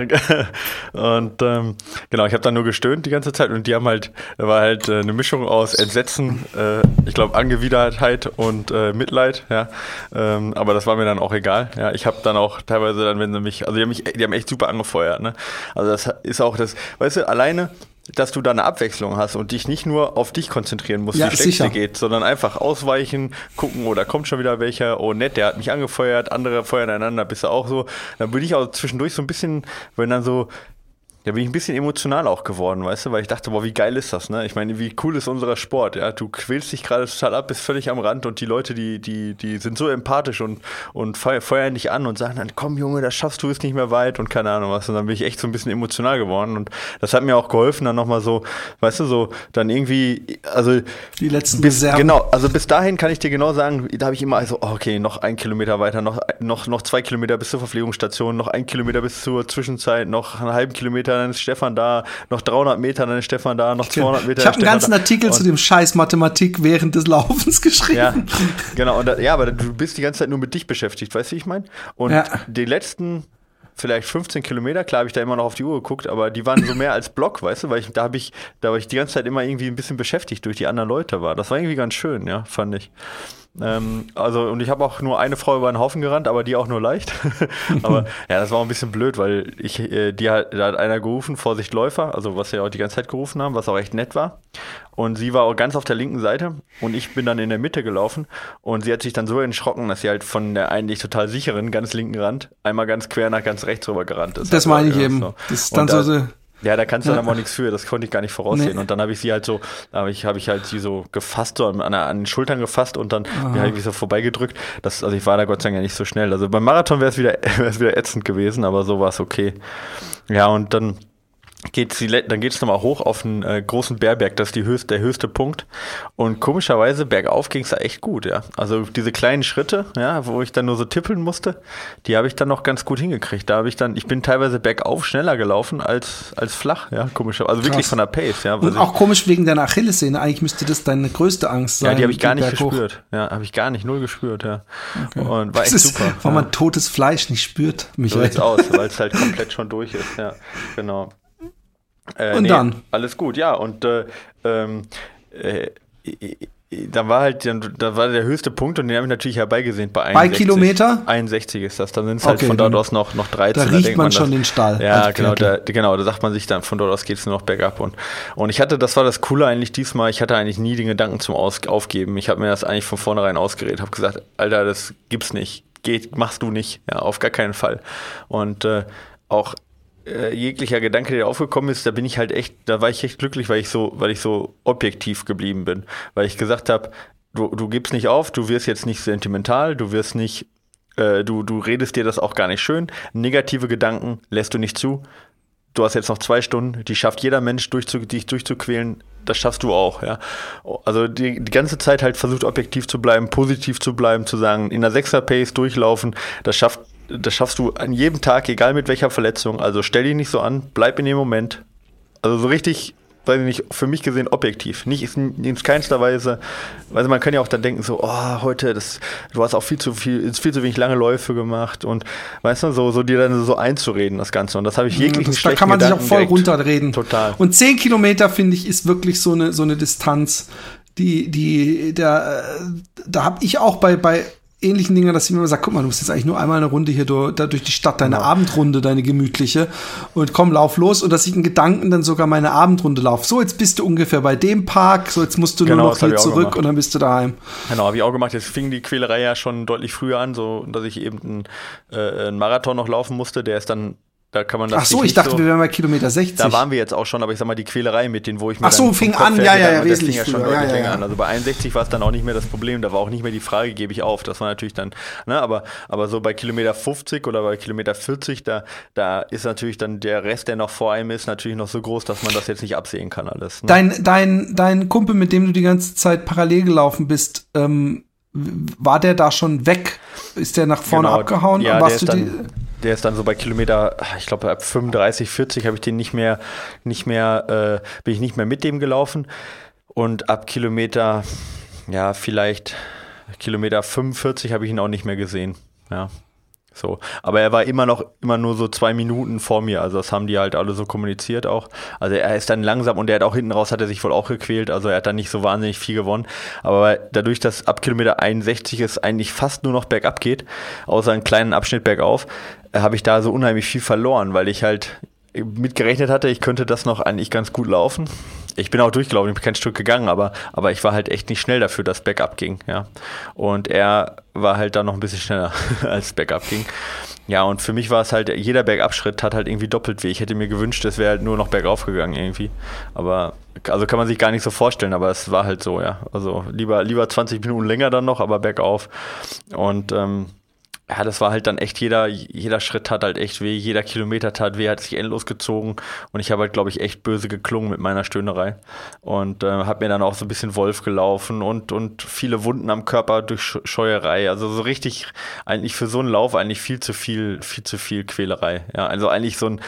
und ähm, genau, ich habe dann nur gestöhnt die ganze Zeit und die haben halt, war halt äh, eine Mischung aus Entsetzen, äh, ich glaube Angewidertheit und äh, Mitleid, ja. Ähm, aber das war mir dann auch egal. Ja, ich habe dann auch teilweise dann, wenn sie mich, also die haben mich, die haben echt super angefeuert, ne? Also das ist auch das, weißt du, alleine dass du da eine Abwechslung hast und dich nicht nur auf dich konzentrieren musst, ja, wie schlecht dir geht, sondern einfach ausweichen, gucken, oh, da kommt schon wieder welcher, oh nett, der hat mich angefeuert, andere feuern einander, bist du auch so. Dann bin ich auch zwischendurch so ein bisschen, wenn dann so da bin ich ein bisschen emotional auch geworden, weißt du, weil ich dachte, boah, wie geil ist das, ne? Ich meine, wie cool ist unser Sport, ja? Du quälst dich gerade total ab, bist völlig am Rand und die Leute, die, die, die sind so empathisch und, und feuern dich an und sagen dann, komm Junge, das schaffst du, ist nicht mehr weit und keine Ahnung was. Und dann bin ich echt so ein bisschen emotional geworden und das hat mir auch geholfen, dann nochmal so, weißt du, so, dann irgendwie, also. Die letzten bis, Reserven. Genau, also bis dahin kann ich dir genau sagen, da habe ich immer so, also, okay, noch ein Kilometer weiter, noch, noch, noch zwei Kilometer bis zur Verpflegungsstation, noch ein Kilometer bis zur Zwischenzeit, noch einen halben Kilometer dann ist Stefan da, noch 300 Meter, dann ist Stefan da, noch 200 Meter. Ich habe einen ganzen da. Artikel und zu dem Scheiß Mathematik während des Laufens geschrieben. Ja, genau. Und da, ja, aber du bist die ganze Zeit nur mit dich beschäftigt, weißt du, wie ich meine? Und ja. die letzten vielleicht 15 Kilometer, klar habe ich da immer noch auf die Uhr geguckt, aber die waren so mehr als Block, weißt du, weil ich, da habe ich, da war ich die ganze Zeit immer irgendwie ein bisschen beschäftigt durch die anderen Leute war. Das war irgendwie ganz schön, ja, fand ich. Ähm, also, und ich habe auch nur eine Frau über den Haufen gerannt, aber die auch nur leicht. aber ja, das war auch ein bisschen blöd, weil ich, äh, die hat, da hat einer gerufen, Vorsicht Läufer, also was wir auch die ganze Zeit gerufen haben, was auch echt nett war. Und sie war auch ganz auf der linken Seite und ich bin dann in der Mitte gelaufen und sie hat sich dann so erschrocken, dass sie halt von der eigentlich total sicheren ganz linken Rand einmal ganz quer nach ganz rechts rüber gerannt ist. Das meine ich eben. So. Das ist dann da, so ja, da kannst du ja. dann aber auch nichts für, das konnte ich gar nicht voraussehen. Nee. Und dann habe ich sie halt so, habe ich, hab ich halt sie so gefasst, so an, an den Schultern gefasst und dann habe ich so vorbeigedrückt. Das, also ich war da Gott sei Dank ja nicht so schnell. Also beim Marathon wäre es wieder, wieder ätzend gewesen, aber so war es okay. Ja, und dann geht's die, dann geht es nochmal hoch auf einen äh, großen Bärberg, das ist die höchste, der höchste Punkt. Und komischerweise bergauf ging es da echt gut, ja. Also diese kleinen Schritte, ja, wo ich dann nur so tippeln musste, die habe ich dann noch ganz gut hingekriegt. Da habe ich dann, ich bin teilweise bergauf schneller gelaufen als, als flach, ja, komischerweise. Also Krass. wirklich von der Pace, ja. Und auch komisch wegen deiner Achillessehne. Eigentlich müsste das deine größte Angst sein. Ja, die habe ich gar nicht gespürt. Ja, habe ich gar nicht, null gespürt, ja. Okay. Und war echt ist, super. Weil ja. man totes Fleisch nicht spürt, Michael. So aus, weil es halt komplett schon durch ist, ja, genau. Äh, und nee, dann? Alles gut, ja. Und äh, ähm, äh, da war halt, da war der höchste Punkt und den habe ich natürlich herbeigesehen bei 61. Bei Kilometer? 61 ist das. Dann sind es halt okay, von dort aus noch, noch 13. Da riecht da man, man schon den Stall. Ja, genau da, genau, da sagt man sich dann, von dort aus geht es nur noch bergab. Und, und ich hatte, das war das Coole eigentlich diesmal, ich hatte eigentlich nie den Gedanken zum aus, Aufgeben. Ich habe mir das eigentlich von vornherein ausgeredet, habe gesagt, Alter, das gibt's nicht. Geht, machst du nicht. Ja, auf gar keinen Fall. Und äh, auch äh, jeglicher Gedanke, der aufgekommen ist, da bin ich halt echt, da war ich echt glücklich, weil ich so, weil ich so objektiv geblieben bin, weil ich gesagt habe, du, du gibst nicht auf, du wirst jetzt nicht sentimental, du wirst nicht, äh, du, du redest dir das auch gar nicht schön, negative Gedanken lässt du nicht zu. Du hast jetzt noch zwei Stunden, die schafft jeder Mensch, durchzu, dich durchzuquälen, das schaffst du auch, ja. Also die, die ganze Zeit halt versucht, objektiv zu bleiben, positiv zu bleiben, zu sagen, in der Sechser-Pace durchlaufen, das schafft das schaffst du an jedem Tag, egal mit welcher Verletzung. Also stell dich nicht so an, bleib in dem Moment. Also so richtig, weiß ich nicht, für mich gesehen objektiv. Nicht in keinster Weise. Also man kann ja auch dann denken, so, oh, heute, das, du hast auch viel zu viel, viel zu wenig lange Läufe gemacht und weißt du, so, so dir dann so einzureden, das Ganze. Und das habe ich jeglichen das, Da kann man Gedanken sich auch voll runterreden. Total. Und zehn Kilometer, finde ich, ist wirklich so eine, so eine Distanz, die, die, da, da habe ich auch bei, bei ähnlichen Dingen, dass ich mir immer sage, guck mal, du musst jetzt eigentlich nur einmal eine Runde hier durch, durch die Stadt, deine genau. Abendrunde, deine gemütliche und komm, lauf los und dass ich in Gedanken dann sogar meine Abendrunde laufe. So, jetzt bist du ungefähr bei dem Park, so jetzt musst du genau, nur noch hier zurück und dann bist du daheim. Genau, habe ich auch gemacht. Jetzt fing die Quälerei ja schon deutlich früher an, so dass ich eben einen, äh, einen Marathon noch laufen musste, der ist dann da kann man das Ach so, ich dachte, so, wir wären bei Kilometer 60. Da waren wir jetzt auch schon, aber ich sag mal, die Quälerei mit denen, wo ich mir Ach so, fing an, ja, ja, ja, wesentlich fing ja schon deutlich ja, länger an. Also bei 61 war es dann auch nicht mehr das Problem, da war auch nicht mehr die Frage, gebe ich auf. Das war natürlich dann, ne, aber, aber so bei Kilometer 50 oder bei Kilometer 40, da, da ist natürlich dann der Rest, der noch vor einem ist, natürlich noch so groß, dass man das jetzt nicht absehen kann alles. Ne? Dein, dein, dein Kumpel, mit dem du die ganze Zeit parallel gelaufen bist, ähm, war der da schon weg? Ist der nach vorne genau, abgehauen? Ja, der ist, dann, der ist dann so bei Kilometer, ich glaube ab 35, 40 habe ich den nicht mehr, nicht mehr, äh, bin ich nicht mehr mit dem gelaufen. Und ab Kilometer, ja, vielleicht Kilometer 45 habe ich ihn auch nicht mehr gesehen. Ja. So. Aber er war immer noch, immer nur so zwei Minuten vor mir. Also das haben die halt alle so kommuniziert auch. Also er ist dann langsam und er hat auch hinten raus, hat er sich wohl auch gequält. Also er hat dann nicht so wahnsinnig viel gewonnen. Aber dadurch, dass ab Kilometer 61 es eigentlich fast nur noch bergab geht, außer einen kleinen Abschnitt bergauf, äh, habe ich da so unheimlich viel verloren, weil ich halt mitgerechnet hatte, ich könnte das noch eigentlich ganz gut laufen. Ich bin auch durchgelaufen, ich bin kein Stück gegangen, aber, aber ich war halt echt nicht schnell dafür, dass Backup ging, ja. Und er war halt da noch ein bisschen schneller, als Backup ging. Ja, und für mich war es halt, jeder Bergabschritt hat halt irgendwie doppelt weh. Ich hätte mir gewünscht, es wäre halt nur noch bergauf gegangen irgendwie. Aber, also kann man sich gar nicht so vorstellen, aber es war halt so, ja. Also lieber, lieber 20 Minuten länger dann noch, aber bergauf. Und ähm, ja, das war halt dann echt jeder, jeder Schritt tat halt echt weh, jeder Kilometer tat weh, hat sich endlos gezogen. Und ich habe halt, glaube ich, echt böse geklungen mit meiner Stöhnerei. Und äh, habe mir dann auch so ein bisschen Wolf gelaufen und, und viele Wunden am Körper durch Scheuerei, also so richtig eigentlich für so einen Lauf eigentlich viel zu viel, viel zu viel Quälerei, ja, also eigentlich so ein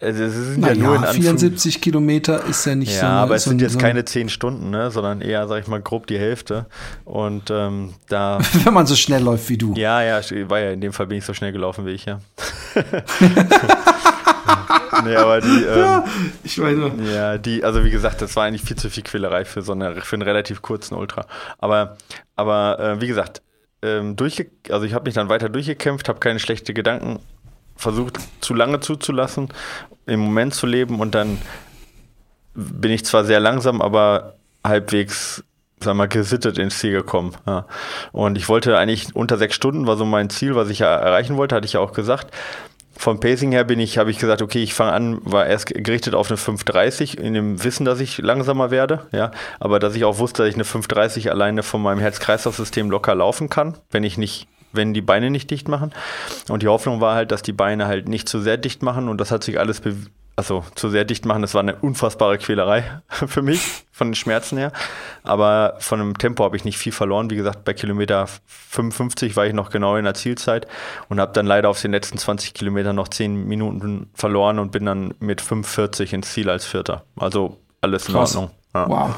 also es sind ja, ja nur in 74 Kilometer ist ja nicht ja, so. Ja, aber es so sind jetzt so keine 10 Stunden, ne? sondern eher, sag ich mal, grob die Hälfte. Und ähm, da. Wenn man so schnell läuft wie du. Ja, ja, war ja in dem Fall bin ich so schnell gelaufen wie ich, ja. nee, aber die. Ähm, ja, ich meine. Ja, die, also wie gesagt, das war eigentlich viel zu viel Quälerei für so eine, für einen relativ kurzen Ultra. Aber, aber äh, wie gesagt, ähm, durchge also ich habe mich dann weiter durchgekämpft, habe keine schlechten Gedanken versucht, zu lange zuzulassen, im Moment zu leben und dann bin ich zwar sehr langsam, aber halbwegs sag mal, gesittet ins Ziel gekommen. Ja. Und ich wollte eigentlich unter sechs Stunden, war so mein Ziel, was ich ja erreichen wollte, hatte ich ja auch gesagt. Vom Pacing her bin ich, habe ich gesagt, okay, ich fange an, war erst gerichtet auf eine 5,30 in dem Wissen, dass ich langsamer werde, ja, aber dass ich auch wusste, dass ich eine 5,30 alleine von meinem Herz-Kreislauf-System locker laufen kann, wenn ich nicht wenn die Beine nicht dicht machen. Und die Hoffnung war halt, dass die Beine halt nicht zu sehr dicht machen und das hat sich alles also zu sehr dicht machen, das war eine unfassbare Quälerei für mich, von den Schmerzen her. Aber von dem Tempo habe ich nicht viel verloren. Wie gesagt, bei Kilometer 55 war ich noch genau in der Zielzeit und habe dann leider auf den letzten 20 Kilometern noch 10 Minuten verloren und bin dann mit 45 ins Ziel als Vierter. Also alles in Krass. Ordnung. Ja. Wow.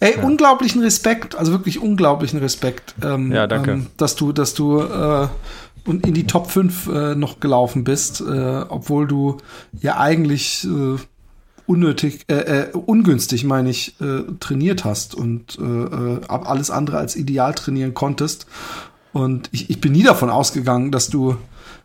Ey, ja. unglaublichen Respekt, also wirklich unglaublichen Respekt. Ähm, ja, danke. Ähm, dass du, dass du äh, in die Top 5 äh, noch gelaufen bist, äh, obwohl du ja eigentlich äh, unnötig, äh, äh, ungünstig, meine ich, äh, trainiert hast und äh, äh, alles andere als ideal trainieren konntest. Und ich, ich bin nie davon ausgegangen, dass du,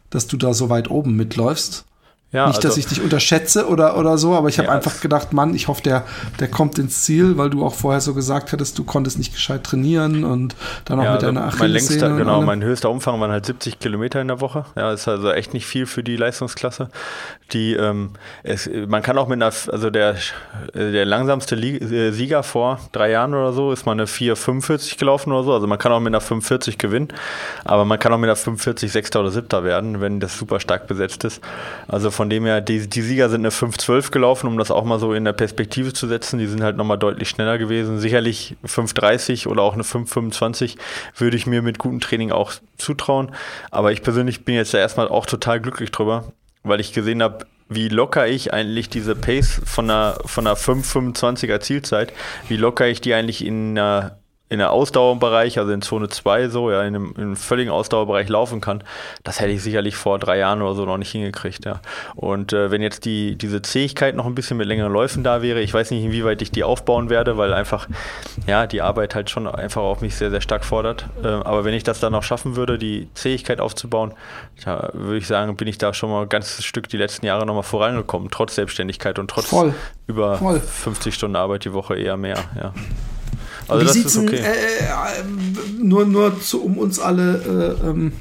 dass du da so weit oben mitläufst. Ja, Nicht, dass also, ich dich unterschätze oder, oder so, aber ich habe ja, einfach gedacht, Mann, ich hoffe, der, der kommt ins Ziel, weil du auch vorher so gesagt hattest, du konntest nicht gescheit trainieren und dann auch ja, mit deiner also Mein längster, genau, mein höchster Umfang waren halt 70 Kilometer in der Woche. Ja, ist also echt nicht viel für die Leistungsklasse. Die, ähm, es, man kann auch mit einer, also der, der langsamste äh, Sieger vor drei Jahren oder so ist mal eine 4,45 gelaufen oder so. Also man kann auch mit einer 45 gewinnen, aber man kann auch mit einer 45 Sechster oder Siebter werden, wenn das super stark besetzt ist. Also von dem her, die, die Sieger sind eine 5-12 gelaufen, um das auch mal so in der Perspektive zu setzen. Die sind halt nochmal deutlich schneller gewesen. Sicherlich 5-30 oder auch eine 5-25 würde ich mir mit gutem Training auch zutrauen. Aber ich persönlich bin jetzt ja erstmal auch total glücklich drüber, weil ich gesehen habe, wie locker ich eigentlich diese Pace von einer, von einer 5,25er Zielzeit, wie locker ich die eigentlich in einer in der Ausdauerbereich, also in Zone 2 so, ja, in einem, in einem völligen Ausdauerbereich laufen kann, das hätte ich sicherlich vor drei Jahren oder so noch nicht hingekriegt, ja. Und äh, wenn jetzt die, diese Zähigkeit noch ein bisschen mit längeren Läufen da wäre, ich weiß nicht, inwieweit ich die aufbauen werde, weil einfach, ja, die Arbeit halt schon einfach auf mich sehr, sehr stark fordert. Äh, aber wenn ich das dann noch schaffen würde, die Zähigkeit aufzubauen, da würde ich sagen, bin ich da schon mal ein ganzes Stück die letzten Jahre nochmal vorangekommen, trotz Selbstständigkeit und trotz Voll. über Voll. 50 Stunden Arbeit die Woche eher mehr, ja. Also Wie ist okay. Äh, äh, nur nur zu, um uns alle äh, ähm,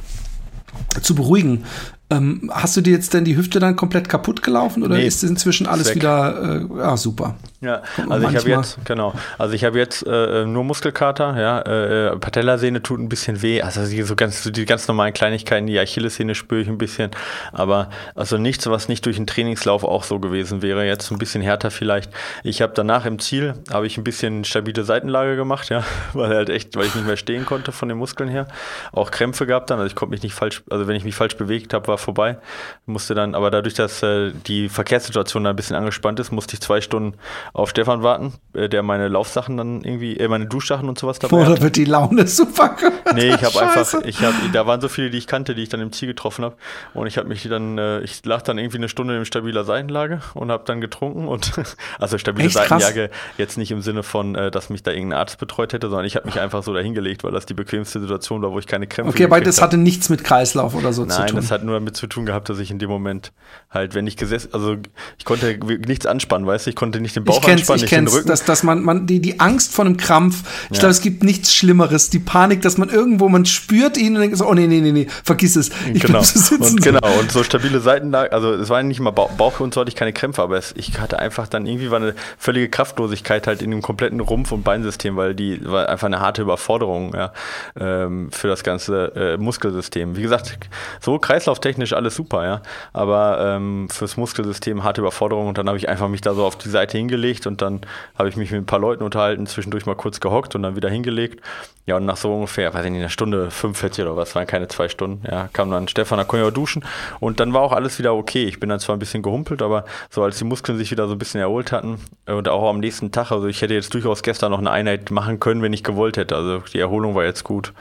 zu beruhigen. Ähm, hast du dir jetzt denn die Hüfte dann komplett kaputt gelaufen oder nee, ist inzwischen alles wieder? Äh, ah, super. Ja, also ich habe jetzt, genau, also ich habe jetzt äh, nur Muskelkater, ja, äh, Patellasehne tut ein bisschen weh, also die, so ganz, so die ganz normalen Kleinigkeiten, die Achillessehne spüre ich ein bisschen, aber also nichts, was nicht durch den Trainingslauf auch so gewesen wäre, jetzt ein bisschen härter vielleicht. Ich habe danach im Ziel, habe ich ein bisschen stabile Seitenlage gemacht, ja, weil halt echt, weil ich nicht mehr stehen konnte von den Muskeln her, auch Krämpfe gehabt dann, also ich konnte mich nicht falsch, also wenn ich mich falsch bewegt habe, war vorbei, musste dann, aber dadurch, dass äh, die Verkehrssituation da ein bisschen angespannt ist, musste ich zwei Stunden auf Stefan warten, äh, der meine Laufsachen dann irgendwie, äh, meine Duschsachen und sowas dabei Boah, da wird die Laune super gut. Nee, ich habe einfach, ich habe, da waren so viele, die ich kannte, die ich dann im Ziel getroffen habe und ich habe mich dann, äh, ich lag dann irgendwie eine Stunde in stabiler Seitenlage und habe dann getrunken und, also stabile Echt, Seitenlage jetzt nicht im Sinne von, äh, dass mich da irgendein Arzt betreut hätte, sondern ich habe mich einfach so dahingelegt, weil das die bequemste Situation war, wo ich keine Krämpfe Okay, aber das hatte nichts mit Kreislauf oder so Nein, zu tun. Nein, das hat nur damit zu tun gehabt, dass ich in dem Moment halt, wenn ich gesessen, also ich konnte nichts anspannen, weißt du, ich konnte nicht den Bauch ich anspannen, ich Rücken. Dass, dass man, man die, die Angst vor einem Krampf, ich ja. glaube, es gibt nichts Schlimmeres, die Panik, dass man irgendwo, man spürt ihn und denkt so, oh nee, nee, nee, nee, vergiss es. Ich genau. Und, genau, und so stabile Seitenlage, also es war nicht mal Bauch und so hatte ich keine Krämpfe, aber es, ich hatte einfach dann irgendwie war eine völlige Kraftlosigkeit halt in dem kompletten Rumpf- und Beinsystem, weil die war einfach eine harte Überforderung ja, ähm, für das ganze äh, Muskelsystem. Wie gesagt, so kreislauftechnisch alles super, ja, aber ähm, fürs Muskelsystem harte Überforderung und dann habe ich einfach mich da so auf die Seite hingelegt und dann habe ich mich mit ein paar Leuten unterhalten, zwischendurch mal kurz gehockt und dann wieder hingelegt. Ja, und nach so ungefähr, weiß ich nicht, einer Stunde 45 oder was, waren keine zwei Stunden, ja, kam dann Stefan, da konnte ich auch duschen und dann war auch alles wieder okay. Ich bin dann zwar ein bisschen gehumpelt, aber so als die Muskeln sich wieder so ein bisschen erholt hatten und auch am nächsten Tag, also ich hätte jetzt durchaus gestern noch eine Einheit machen können, wenn ich gewollt hätte. Also die Erholung war jetzt gut.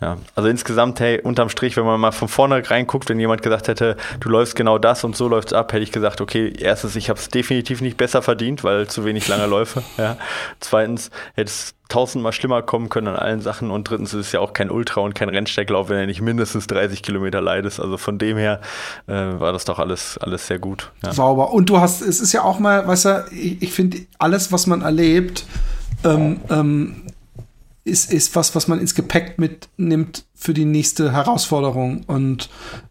Ja. Also insgesamt, hey, unterm Strich, wenn man mal von vorne reinguckt, wenn jemand gesagt hätte, du läufst genau das und so läuft es ab, hätte ich gesagt, okay, erstens, ich habe es definitiv nicht besser verdient, weil zu wenig lange Läufe. Ja. Zweitens, hätte es tausendmal schlimmer kommen können an allen Sachen. Und drittens ist es ja auch kein Ultra und kein Rennsteiglauf, wenn er nicht mindestens 30 Kilometer leidest. Also von dem her äh, war das doch alles, alles sehr gut. Ja. Sauber. Und du hast, es ist ja auch mal, weißt du, ich, ich finde, alles, was man erlebt, ähm, ähm, ist, ist was, was man ins Gepäck mitnimmt für die nächste Herausforderung. Und,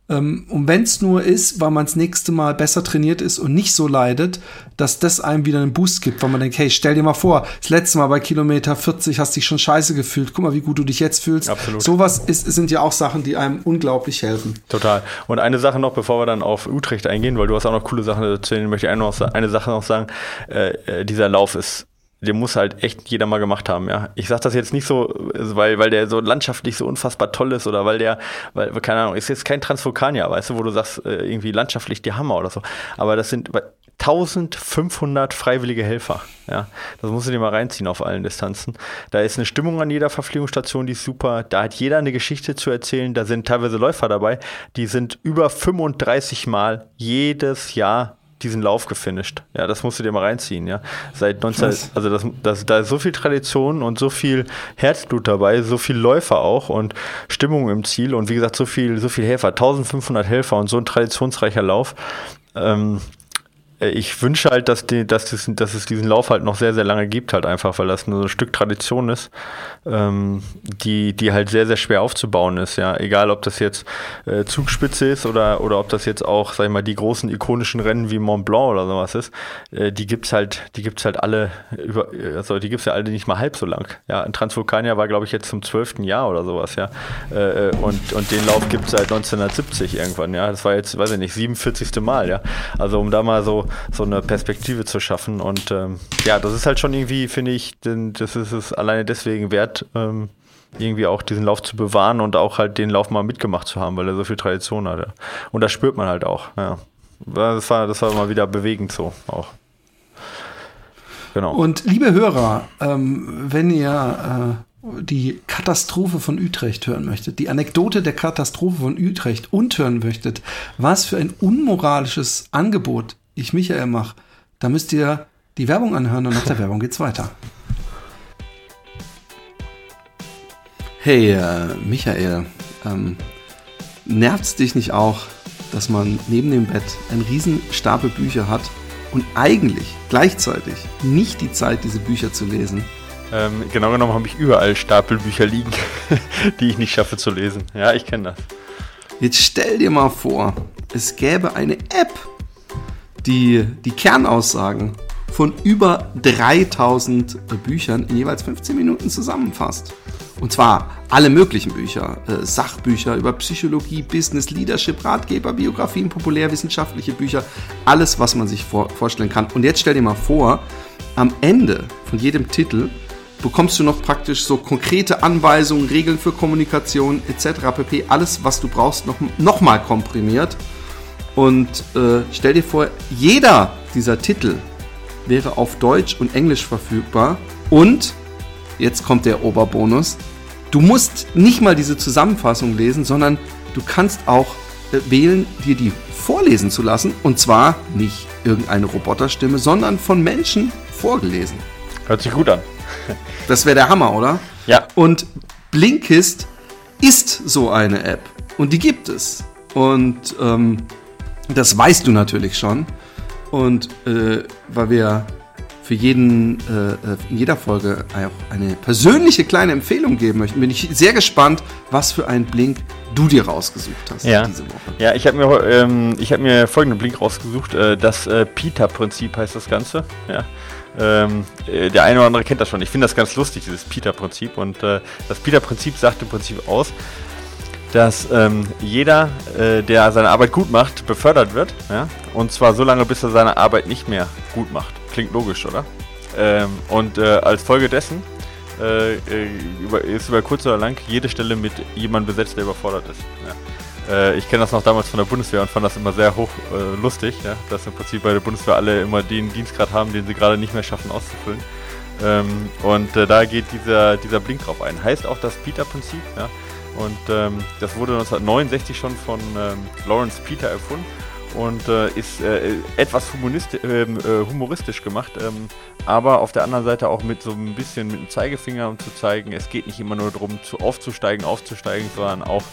ähm, und wenn es nur ist, weil man das nächste Mal besser trainiert ist und nicht so leidet, dass das einem wieder einen Boost gibt, weil man denkt, hey, stell dir mal vor, das letzte Mal bei Kilometer 40 hast dich schon scheiße gefühlt. Guck mal, wie gut du dich jetzt fühlst. Absolut. Sowas ist, sind ja auch Sachen, die einem unglaublich helfen. Total. Und eine Sache noch, bevor wir dann auf Utrecht eingehen, weil du hast auch noch coole Sachen erzählen, möchte ich eine, eine Sache noch sagen. Äh, äh dieser Lauf ist den muss halt echt jeder mal gemacht haben, ja. Ich sag das jetzt nicht so, weil, weil der so landschaftlich so unfassbar toll ist oder weil der, weil, keine Ahnung, ist jetzt kein Transvulkanier, weißt du, wo du sagst, äh, irgendwie landschaftlich die Hammer oder so. Aber das sind 1500 freiwillige Helfer, ja. Das musst du dir mal reinziehen auf allen Distanzen. Da ist eine Stimmung an jeder Verpflegungsstation, die ist super. Da hat jeder eine Geschichte zu erzählen. Da sind teilweise Läufer dabei, die sind über 35 Mal jedes Jahr diesen Lauf gefinisht. Ja, das musst du dir mal reinziehen, ja. Seit 19, Krass. also das, das, da ist so viel Tradition und so viel Herzblut dabei, so viel Läufer auch und Stimmung im Ziel und wie gesagt, so viel, so viel Helfer, 1500 Helfer und so ein traditionsreicher Lauf. Ähm, äh, ich wünsche halt, dass, die, dass, das, dass es diesen Lauf halt noch sehr, sehr lange gibt, halt einfach, weil das nur so ein Stück Tradition ist, ähm, die, die halt sehr, sehr schwer aufzubauen ist, ja. Egal, ob das jetzt äh, Zugspitze ist oder, oder ob das jetzt auch, sag ich mal, die großen ikonischen Rennen wie Mont Blanc oder sowas ist, äh, die gibt's halt, die gibt's halt alle über, also die gibt's ja alle nicht mal halb so lang. Ja, in Transvulkania war, glaube ich, jetzt zum zwölften Jahr oder sowas, ja. Äh, äh und, und den Lauf gibt's seit 1970 irgendwann, ja. Das war jetzt, weiß ich nicht, 47. Mal, ja. Also um da mal so so eine Perspektive zu schaffen. Und ähm, ja, das ist halt schon irgendwie, finde ich, denn das ist es alleine deswegen wert, ähm, irgendwie auch diesen Lauf zu bewahren und auch halt den Lauf mal mitgemacht zu haben, weil er so viel Tradition hatte. Und das spürt man halt auch, ja. Das war, das war mal wieder bewegend so auch. Genau. Und liebe Hörer, ähm, wenn ihr äh, die Katastrophe von Utrecht hören möchtet, die Anekdote der Katastrophe von Utrecht und hören möchtet, was für ein unmoralisches Angebot ich Michael mache, da müsst ihr die Werbung anhören und nach der Werbung geht's weiter. Hey, äh, Michael, ähm, nervt's dich nicht auch, dass man neben dem Bett einen riesen Stapel Bücher hat und eigentlich gleichzeitig nicht die Zeit, diese Bücher zu lesen? Ähm, genau genommen habe ich überall Stapelbücher liegen, die ich nicht schaffe zu lesen. Ja, ich kenne das. Jetzt stell dir mal vor, es gäbe eine App, die die Kernaussagen von über 3000 Büchern in jeweils 15 Minuten zusammenfasst. Und zwar alle möglichen Bücher, äh, Sachbücher über Psychologie, Business, Leadership, Ratgeber, Biografien, populärwissenschaftliche Bücher, alles, was man sich vor vorstellen kann. Und jetzt stell dir mal vor, am Ende von jedem Titel bekommst du noch praktisch so konkrete Anweisungen, Regeln für Kommunikation etc. pp. Alles, was du brauchst, noch, noch komprimiert. Und äh, stell dir vor, jeder dieser Titel wäre auf Deutsch und Englisch verfügbar. Und, jetzt kommt der Oberbonus, du musst nicht mal diese Zusammenfassung lesen, sondern du kannst auch äh, wählen, dir die vorlesen zu lassen. Und zwar nicht irgendeine Roboterstimme, sondern von Menschen vorgelesen. Hört sich gut an. Das wäre der Hammer, oder? Ja. Und Blinkist ist so eine App. Und die gibt es. Und ähm, das weißt du natürlich schon. Und äh, weil wir für jeden, äh, in jeder Folge auch eine persönliche kleine Empfehlung geben möchten, bin ich sehr gespannt, was für einen Blink du dir rausgesucht hast ja. diese Woche. Ja, ich habe mir, ähm, hab mir folgenden Blink rausgesucht. Äh, das äh, Peter-Prinzip heißt das Ganze. Ja. Ähm, äh, der eine oder andere kennt das schon. Ich finde das ganz lustig, dieses Peter-Prinzip. Und äh, das Peter-Prinzip sagt im Prinzip aus, dass ähm, jeder, äh, der seine Arbeit gut macht, befördert wird. Ja? Und zwar so lange, bis er seine Arbeit nicht mehr gut macht. Klingt logisch, oder? Ähm, und äh, als Folge dessen äh, äh, über, ist über kurz oder lang jede Stelle mit jemandem besetzt, der überfordert ist. Ja? Äh, ich kenne das noch damals von der Bundeswehr und fand das immer sehr hoch äh, lustig, ja, dass im Prinzip bei der Bundeswehr alle immer den Dienstgrad haben, den sie gerade nicht mehr schaffen auszufüllen. Ähm, und da geht dieser, dieser Blink drauf ein. Heißt auch das Peter-Prinzip, ja. Und ähm, das wurde 1969 schon von ähm, Lawrence Peter erfunden und äh, ist äh, etwas ähm, äh, humoristisch gemacht, ähm, aber auf der anderen Seite auch mit so ein bisschen mit dem Zeigefinger, um zu zeigen, es geht nicht immer nur darum, zu aufzusteigen, aufzusteigen, sondern auch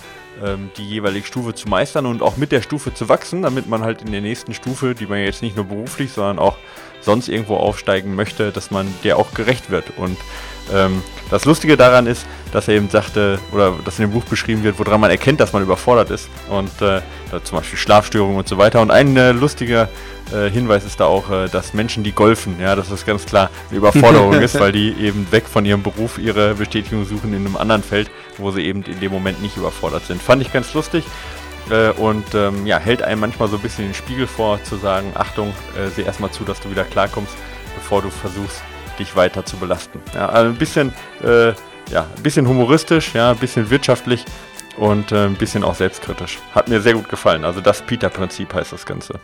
ähm, die jeweilige Stufe zu meistern und auch mit der Stufe zu wachsen, damit man halt in der nächsten Stufe, die man jetzt nicht nur beruflich, sondern auch sonst irgendwo aufsteigen möchte, dass man der auch gerecht wird. Und ähm, das Lustige daran ist, dass er eben sagte, oder dass in dem Buch beschrieben wird, woran man erkennt, dass man überfordert ist. Und äh, zum Beispiel Schlafstörungen und so weiter. Und ein äh, lustiger äh, Hinweis ist da auch, äh, dass Menschen, die golfen, ja, dass das ganz klar eine Überforderung ist, weil die eben weg von ihrem Beruf ihre Bestätigung suchen in einem anderen Feld, wo sie eben in dem Moment nicht überfordert sind. Fand ich ganz lustig. Äh, und ähm, ja, hält einem manchmal so ein bisschen den Spiegel vor, zu sagen, Achtung, äh, sieh erstmal zu, dass du wieder klarkommst, bevor du versuchst, dich weiter zu belasten. Ja, also ein bisschen, äh, ja, ein bisschen humoristisch, ja, ein bisschen wirtschaftlich, und äh, ein bisschen auch selbstkritisch. Hat mir sehr gut gefallen. Also das Peter-Prinzip heißt das Ganze.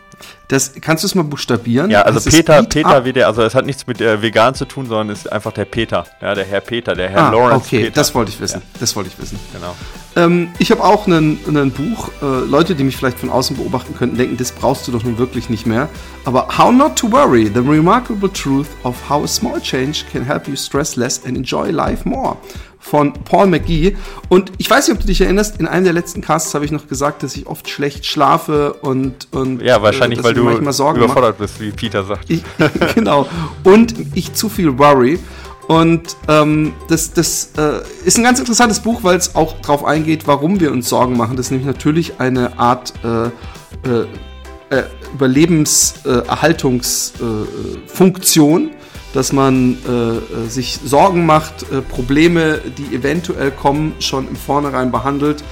Das, kannst du es mal buchstabieren? Ja, also das Peter, Peter wie der, also es hat nichts mit der vegan zu tun, sondern ist einfach der Peter, ja, der Herr Peter, der Herr ah, Lawrence okay, Peter. das wollte ich wissen. Ja. Das wollte ich wissen. Genau. Ähm, ich habe auch ein Buch. Äh, Leute, die mich vielleicht von außen beobachten könnten, denken, das brauchst du doch nun wirklich nicht mehr. Aber How Not to Worry: The Remarkable Truth of How a Small Change Can Help You Stress Less and Enjoy Life More von Paul McGee. Und ich weiß nicht, ob du dich erinnerst, in einem der letzten Casts habe ich noch gesagt, dass ich oft schlecht schlafe und. und ja, wahrscheinlich, äh, weil du überfordert bist, wie Peter sagt. Ich, genau. Und ich zu viel worry. Und ähm, das, das äh, ist ein ganz interessantes Buch, weil es auch darauf eingeht, warum wir uns Sorgen machen. Das ist nämlich natürlich eine Art äh, äh, äh Überlebenserhaltungsfunktion dass man äh, äh, sich Sorgen macht, äh, Probleme, die eventuell kommen, schon im Vornherein behandelt.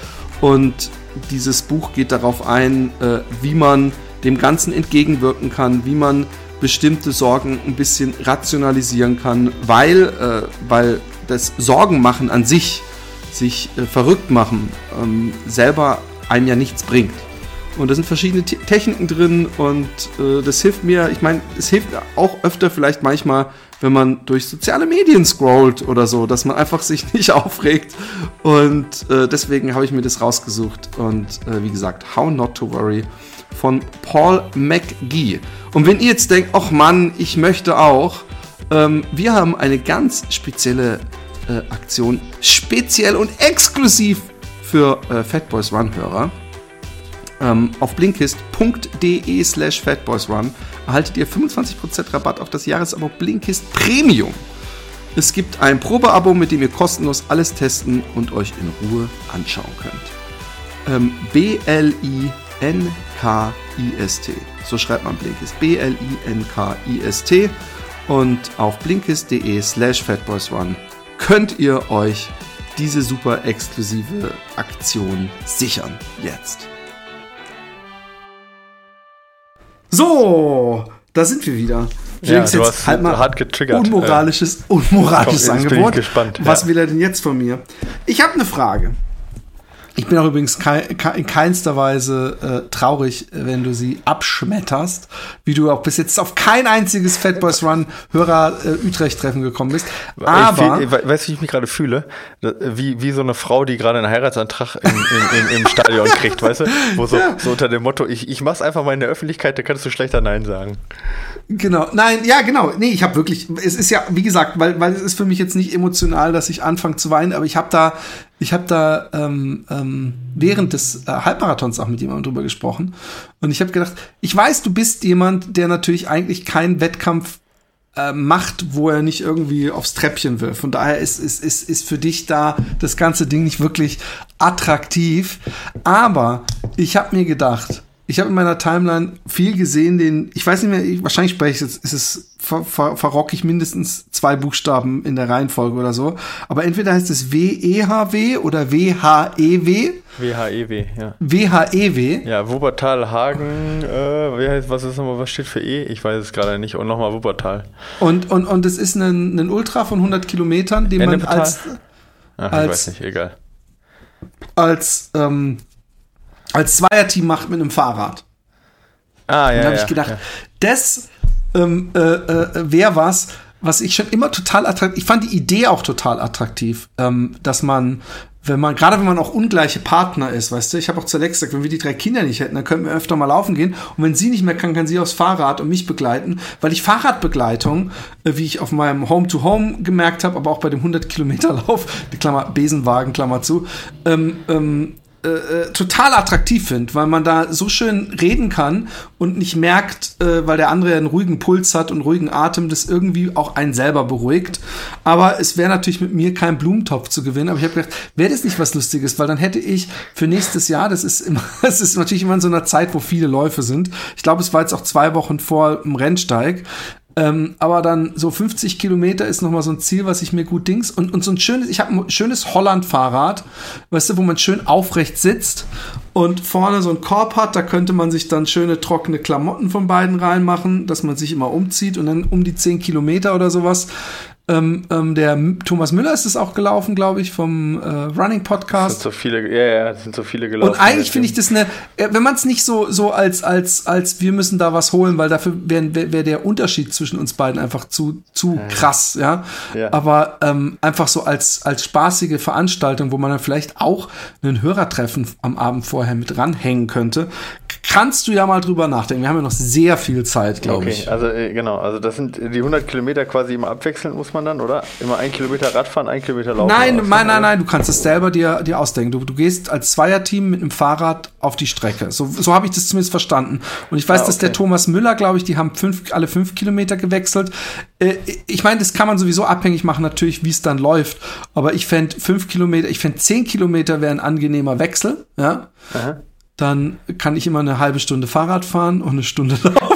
Und dieses Buch geht darauf ein, äh, wie man dem Ganzen entgegenwirken kann, wie man bestimmte Sorgen ein bisschen rationalisieren kann, weil, äh, weil das Sorgenmachen an sich, sich äh, verrückt machen, ähm, selber einem ja nichts bringt. Und da sind verschiedene Te Techniken drin und äh, das hilft mir, ich meine, es hilft auch öfter vielleicht manchmal, wenn man durch soziale Medien scrollt oder so, dass man einfach sich nicht aufregt. Und äh, deswegen habe ich mir das rausgesucht. Und äh, wie gesagt, How Not to Worry von Paul McGee. Und wenn ihr jetzt denkt, ach Mann, ich möchte auch, ähm, wir haben eine ganz spezielle äh, Aktion, speziell und exklusiv für äh, Fatboys Run-Hörer. Ähm, auf blinkist.de slash fatboysrun erhaltet ihr 25% Rabatt auf das Jahresabo Blinkist Premium. Es gibt ein Probeabo, mit dem ihr kostenlos alles testen und euch in Ruhe anschauen könnt. Ähm, B-L-I-N-K-I-S-T. So schreibt man Blinkist. B-L-I-N-K-I-S-T. Und auf blinkist.de slash fatboysone könnt ihr euch diese super exklusive Aktion sichern. Jetzt. So, da sind wir wieder. Ja, du hast halt mal hart getriggert. Unmoralisches, unmoralisches Komm, jetzt bin Angebot. ich gespannt, Was ja. will er denn jetzt von mir? Ich habe eine Frage. Ich bin auch übrigens kei in keinster Weise äh, traurig, wenn du sie abschmetterst, wie du auch bis jetzt auf kein einziges Fat Boys Run Hörer äh, Utrecht Treffen gekommen bist. Aber ich, we- weißt du, wie ich mich gerade fühle? Wie, wie so eine Frau, die gerade einen Heiratsantrag im, im, im, im Stadion kriegt, weißt du? Wo so, so unter dem Motto, ich, ich mach's einfach mal in der Öffentlichkeit, da kannst du schlechter Nein sagen. Genau, nein, ja, genau. Nee, ich habe wirklich, es ist ja, wie gesagt, weil, weil es ist für mich jetzt nicht emotional, dass ich anfange zu weinen, aber ich habe da, ich habe da ähm, ähm, während des äh, Halbmarathons auch mit jemandem drüber gesprochen und ich habe gedacht, ich weiß, du bist jemand, der natürlich eigentlich keinen Wettkampf äh, macht, wo er nicht irgendwie aufs Treppchen will. Von daher ist, ist, ist, ist für dich da das ganze Ding nicht wirklich attraktiv. Aber ich habe mir gedacht, ich habe in meiner Timeline viel gesehen, den, ich weiß nicht mehr, ich, wahrscheinlich spreche ich jetzt, ist es, ver, ver, verrock ich mindestens zwei Buchstaben in der Reihenfolge oder so. Aber entweder heißt es W-E-H-W oder W-H-E-W. WHEW, ja. W-H-E-W. Ja, Wuppertal, Hagen, äh, was ist nochmal, was steht für E? Ich weiß es gerade nicht. Und nochmal Wuppertal. Und, und, und es ist ein, ein Ultra von 100 Kilometern, den man als, Ach, ich Als- weiß nicht, egal. als, ähm, als Zweierteam macht mit einem Fahrrad. Ah, ja, Und da habe ja, ich gedacht, ja. das ähm, äh, äh, wäre was, was ich schon immer total attraktiv, ich fand die Idee auch total attraktiv, ähm, dass man, wenn man, gerade wenn man auch ungleiche Partner ist, weißt du, ich habe auch zu gesagt, wenn wir die drei Kinder nicht hätten, dann könnten wir öfter mal laufen gehen und wenn sie nicht mehr kann, kann sie aufs Fahrrad und mich begleiten, weil ich Fahrradbegleitung, äh, wie ich auf meinem Home-to-Home gemerkt habe, aber auch bei dem 100-Kilometer-Lauf, die Klammer, Besenwagen, Klammer zu, ähm, ähm, äh, äh, total attraktiv finde, weil man da so schön reden kann und nicht merkt, äh, weil der andere einen ruhigen Puls hat und ruhigen Atem, das irgendwie auch einen selber beruhigt. Aber es wäre natürlich mit mir kein Blumentopf zu gewinnen. Aber ich habe gedacht, wäre das nicht was Lustiges, weil dann hätte ich für nächstes Jahr, das ist immer, es ist natürlich immer in so einer Zeit, wo viele Läufe sind. Ich glaube, es war jetzt auch zwei Wochen vor dem Rennsteig. Ähm, aber dann so 50 Kilometer ist noch mal so ein Ziel, was ich mir gut dings und, und so ein schönes, ich habe ein schönes Holland-Fahrrad, weißt du, wo man schön aufrecht sitzt und vorne so ein Korb hat, da könnte man sich dann schöne trockene Klamotten von beiden reinmachen, dass man sich immer umzieht und dann um die 10 Kilometer oder sowas. Ähm, ähm, der Thomas Müller ist es auch gelaufen, glaube ich, vom äh, Running Das Podcast. sind so viele, ja, ja, das sind so viele gelaufen. Und eigentlich finde ich das eine, äh, wenn man es nicht so, so als, als, als wir müssen da was holen, weil dafür wäre wär, der Unterschied zwischen uns beiden einfach zu, zu krass, ja. Ja. Aber ähm, einfach so als, als spaßige Veranstaltung, wo man dann vielleicht auch einen Hörertreffen am Abend vorher mit ranhängen könnte, kannst du ja mal drüber nachdenken. Wir haben ja noch sehr viel Zeit, glaube Okay, ich. also äh, genau, also das sind die 100 Kilometer quasi immer abwechselnd, muss man dann, oder? Immer ein Kilometer Radfahren, ein Kilometer laufen. Nein, oder was nein, dann, nein, nein, du kannst es selber dir, dir ausdenken. Du, du gehst als Zweierteam mit einem Fahrrad auf die Strecke. So, so habe ich das zumindest verstanden. Und ich weiß, Ah, dass der okay. Thomas Müller, glaube ich, die haben fünf, alle fünf Kilometer gewechselt. Äh, ich meine, das kann man sowieso abhängig machen, natürlich, wie es dann läuft. Aber ich fände fünf Kilometer, ich fände zehn Kilometer wäre ein angenehmer Wechsel, ja. Aha. Dann kann ich immer eine halbe Stunde Fahrrad fahren und eine Stunde laufen.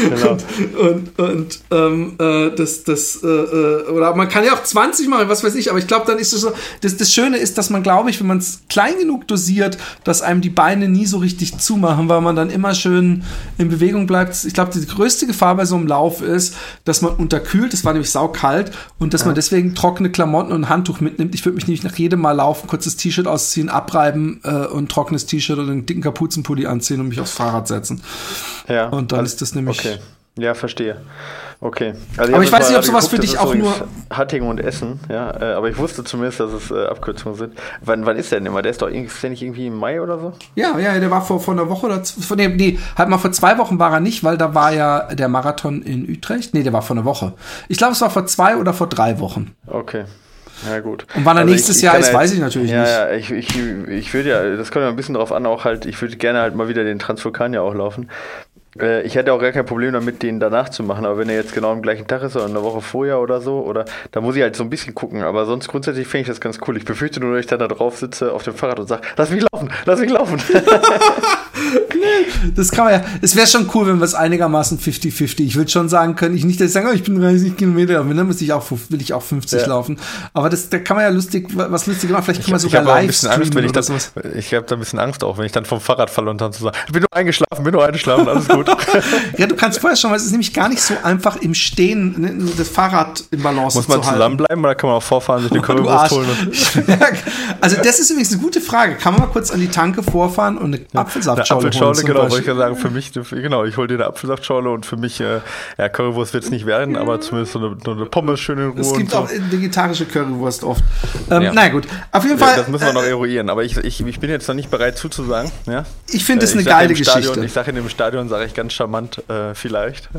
Genau. und und ähm, äh, das das äh, äh, oder man kann ja auch 20 machen, was weiß ich, aber ich glaube, dann ist es so das das Schöne ist, dass man glaube ich, wenn man es klein genug dosiert, dass einem die Beine nie so richtig zumachen, weil man dann immer schön in Bewegung bleibt. Ich glaube, die größte Gefahr bei so einem Lauf ist, dass man unterkühlt, es war nämlich saukalt und dass man deswegen trockene Klamotten und ein Handtuch mitnimmt. Ich würde mich nämlich nach jedem Mal laufen, kurzes T-Shirt ausziehen, abreiben äh, und trockenes T-Shirt und einen dicken Kapuzenpulli anziehen und mich aufs Fahrrad setzen. Ja. Und dann also- ist das nämlich Okay. Ja, verstehe. Okay. Also Aber ich weiß nicht, ob sowas für dich auch nur- Hattingen und Essen, ja. Äh, aber ich wusste zumindest, dass es äh, Abkürzungen sind. Wann, wann ist der denn immer? Der ist doch irgendwie, ist der nicht irgendwie im Mai oder so? Ja, ja, der war vor, vor einer Woche oder vor, nee, nee, halt mal vor zwei Wochen war er nicht, weil da war ja der Marathon in Utrecht. Nee, der war vor einer Woche. Ich glaube, es war vor zwei oder vor drei Wochen. Okay. Ja, gut. Und wann er nächstes Jahr kann ist, ja weiß jetzt- ich natürlich ja, nicht. Ja, ich, ich, ich würde ja, das kommt ja ein bisschen drauf an, auch halt, ich würde gerne halt mal wieder den Transvulkan ja auch laufen. Äh, ich hätte auch gar kein Problem damit, den danach zu machen, aber wenn er jetzt genau am gleichen Tag ist oder eine Woche vorher oder so, oder da muss ich halt so ein bisschen gucken. Aber sonst grundsätzlich finde ich das ganz cool. Ich befürchte nur, dass ich dann da drauf sitze auf dem Fahrrad und sage, lass mich laufen, lass mich laufen. das kann man ja. Es wäre schon cool, wenn wir es einigermaßen 50-50. Ich will schon sagen können, ich nicht, dass ich sage, oh, ich bin 30 Kilometer, aber dann muss ich auch, will ich auch 50 ja. laufen. Aber das, da kann man ja lustig, was lustig machen. Vielleicht kann man sogar live streamen wenn ich das, sowas. Ich habe da ein bisschen Angst auch, wenn ich dann vom Fahrrad falle und dann zu sagen, ich bin nur eingeschlafen, bin nur eingeschlafen, alles gut. ja, du kannst vorher schon, weil es ist nämlich gar nicht so einfach im Stehen ne, das Fahrrad im Balance Muss man zusammenbleiben oder kann man auch vorfahren, sich eine Currywurst holen? also das ist übrigens eine gute Frage. Kann man mal kurz an die Tanke vorfahren und eine Apfelsaftschorle Apfelschorle, genau, wollte ich ja sagen, für mich, genau, ich hole dir eine Apfelsaftschorle und für mich, äh, ja, Currywurst wird es nicht werden, aber zumindest so eine, so eine Pommes schön in Ruhe. Es gibt so. auch vegetarische Currywurst oft. Ähm, ja. Na gut, auf jeden Fall. Das müssen wir noch äh, eruieren, aber ich, ich, ich bin jetzt noch nicht bereit zuzusagen. Ja? Ich finde es äh, eine geile Geschichte. Stadion, ich sage in dem Stadion, sage ich ganz charmant, äh, vielleicht.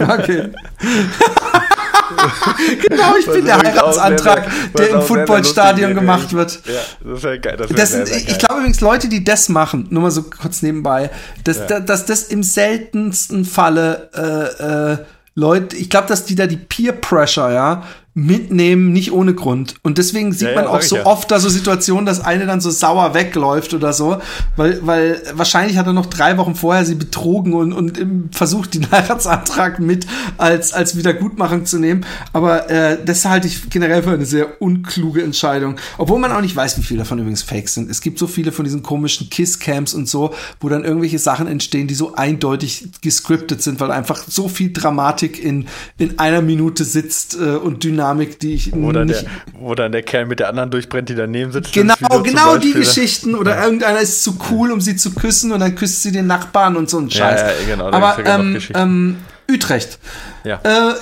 Okay. genau, ich bin der Heiratsantrag, der im Footballstadion gemacht wird. Ja, das wäre geil. Das wär das sehr, sehr geil. Ich glaube übrigens, Leute, die das machen, nur mal so kurz nebenbei, dass, ja. dass das im seltensten Falle äh, äh, Leute, ich glaube, dass die da die Peer Pressure, ja, mitnehmen, nicht ohne Grund. Und deswegen sieht ja, man ja, auch so ja. oft da so Situationen, dass eine dann so sauer wegläuft oder so, weil, weil wahrscheinlich hat er noch drei Wochen vorher sie betrogen und, und versucht, den Heiratsantrag mit als, als Wiedergutmachung zu nehmen. Aber äh, das halte ich generell für eine sehr unkluge Entscheidung. Obwohl man auch nicht weiß, wie viele davon übrigens fake sind. Es gibt so viele von diesen komischen Kiss-Camps und so, wo dann irgendwelche Sachen entstehen, die so eindeutig gescriptet sind, weil einfach so viel Dramatik in, in einer Minute sitzt äh, und Dynamik Dynamik, die ich wo nicht. Der, wo dann der Kerl mit der anderen durchbrennt, die daneben sitzt. Genau, genau die Geschichten. Oder ja. irgendeiner ist zu cool, um sie zu küssen und dann küsst sie den Nachbarn und so ein Scheiß. Ja, ja genau. Aber ähm, ähm, Utrecht. Ja. Äh,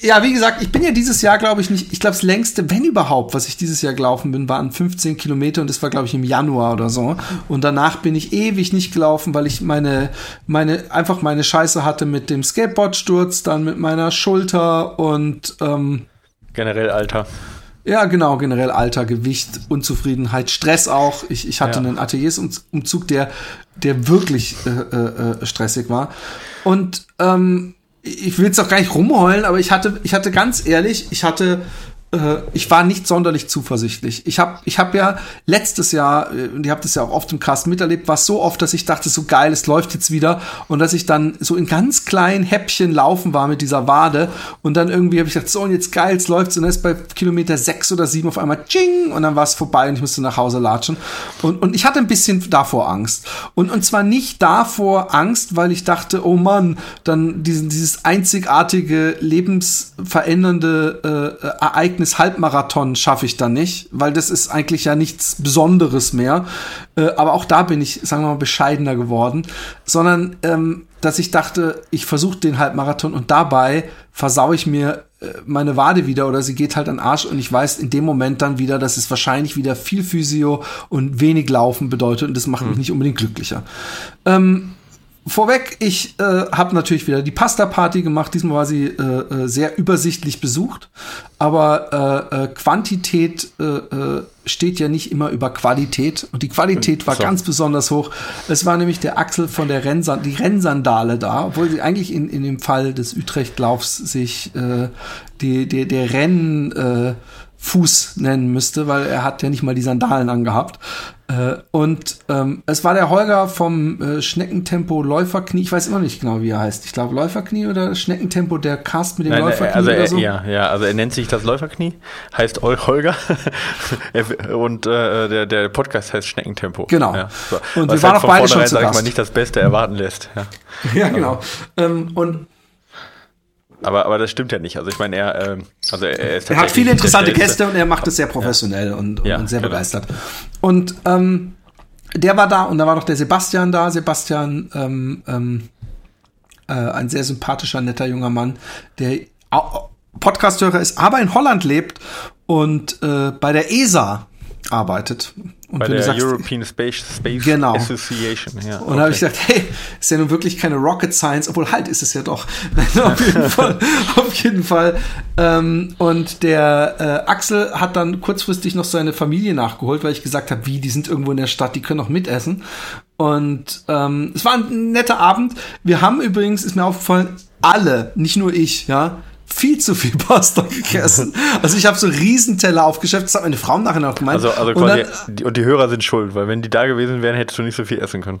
ja, wie gesagt, ich bin ja dieses Jahr, glaube ich, nicht, ich glaube, das längste, wenn überhaupt, was ich dieses Jahr gelaufen bin, waren 15 Kilometer und das war, glaube ich, im Januar oder so. Und danach bin ich ewig nicht gelaufen, weil ich meine, meine, einfach meine Scheiße hatte mit dem Skateboardsturz, dann mit meiner Schulter und ähm, Generell Alter. Ja, genau, generell Alter, Gewicht, Unzufriedenheit, Stress auch. Ich, ich hatte ja. einen Ateliersumzug, der, der wirklich äh, äh, äh, stressig war. Und ähm, ich will jetzt auch gar nicht rumheulen, aber ich hatte, ich hatte ganz ehrlich, ich hatte äh, ich war nicht sonderlich zuversichtlich. Ich habe ich hab ja letztes Jahr, äh, und ihr habt es ja auch oft im Cast miterlebt, war so oft, dass ich dachte, so geil, es läuft jetzt wieder. Und dass ich dann so in ganz kleinen Häppchen laufen war mit dieser Wade. Und dann irgendwie habe ich gedacht, so und jetzt geil, es läuft. Und dann ist bei Kilometer sechs oder sieben auf einmal Ching und dann war es vorbei und ich musste nach Hause latschen. Und, und ich hatte ein bisschen davor Angst. Und, und zwar nicht davor Angst, weil ich dachte, oh Mann, dann diesen, dieses einzigartige, lebensverändernde äh, Ereignis Ereignis Halbmarathon schaffe ich dann nicht, weil das ist eigentlich ja nichts Besonderes mehr. Äh, aber auch da bin ich, sagen wir mal, bescheidener geworden, sondern ähm, dass ich dachte, ich versuche den Halbmarathon und dabei versaue ich mir äh, meine Wade wieder oder sie geht halt an Arsch und ich weiß in dem Moment dann wieder, dass es wahrscheinlich wieder viel Physio und wenig Laufen bedeutet und das macht mich hm. nicht unbedingt glücklicher. Ähm, Vorweg, ich äh, habe natürlich wieder die Pasta-Party gemacht. Diesmal war sie äh, äh, sehr übersichtlich besucht. Aber äh, äh, Quantität äh, äh, steht ja nicht immer über Qualität. Und die Qualität war so. ganz besonders hoch. Es war nämlich der Axel von der Rennsand die Rennsandale da, obwohl sie eigentlich in, in dem Fall des Utrecht-Laufs sich äh, die, die, der Rennen äh, Fuß nennen müsste, weil er hat ja nicht mal die Sandalen angehabt. Äh, und ähm, es war der Holger vom äh, Schneckentempo Läuferknie. Ich weiß immer nicht genau, wie er heißt. Ich glaube Läuferknie oder Schneckentempo, der Cast mit dem Nein, Läuferknie also er, so. Ja, ja, also er nennt sich das Läuferknie, heißt Holger und äh, der, der Podcast heißt Schneckentempo. Genau. Ja, so. Und Was wir waren halt auch beide schon zu Gast. Ich mal, nicht das Beste erwarten lässt. Ja, ja genau. Ähm, und aber, aber das stimmt ja nicht. Also ich meine, er, äh, also er, er ist Er hat viele interessante Gäste und er macht es sehr professionell ja. und, und, ja, sehr genau. begeistert. Und ähm, der war da und da war noch der Sebastian da. Sebastian, ähm, ähm, äh, ein sehr sympathischer, netter junger Mann, der Podcasthörer ist, aber in Holland lebt und äh, bei der ESA arbeitet. Und Bei der sagst, European Space, Space genau. Association. Ja, und okay. habe ich gesagt, hey, ist ja nun wirklich keine Rocket Science, obwohl halt ist es ja doch. auf jeden Fall. auf jeden Fall. Ähm, und der äh, Axel hat dann kurzfristig noch seine Familie nachgeholt, weil ich gesagt habe, wie, die sind irgendwo in der Stadt, die können auch mitessen. Und ähm, es war ein netter Abend. Wir haben übrigens, ist mir aufgefallen, alle, nicht nur ich, ja, viel zu viel Pasta gegessen. Also ich habe so Riesenteller aufgeschäft, das hat meine Frau nachher noch gemeint. Also, also und, dann, die, und die Hörer sind schuld, weil wenn die da gewesen wären, hättest du nicht so viel essen können.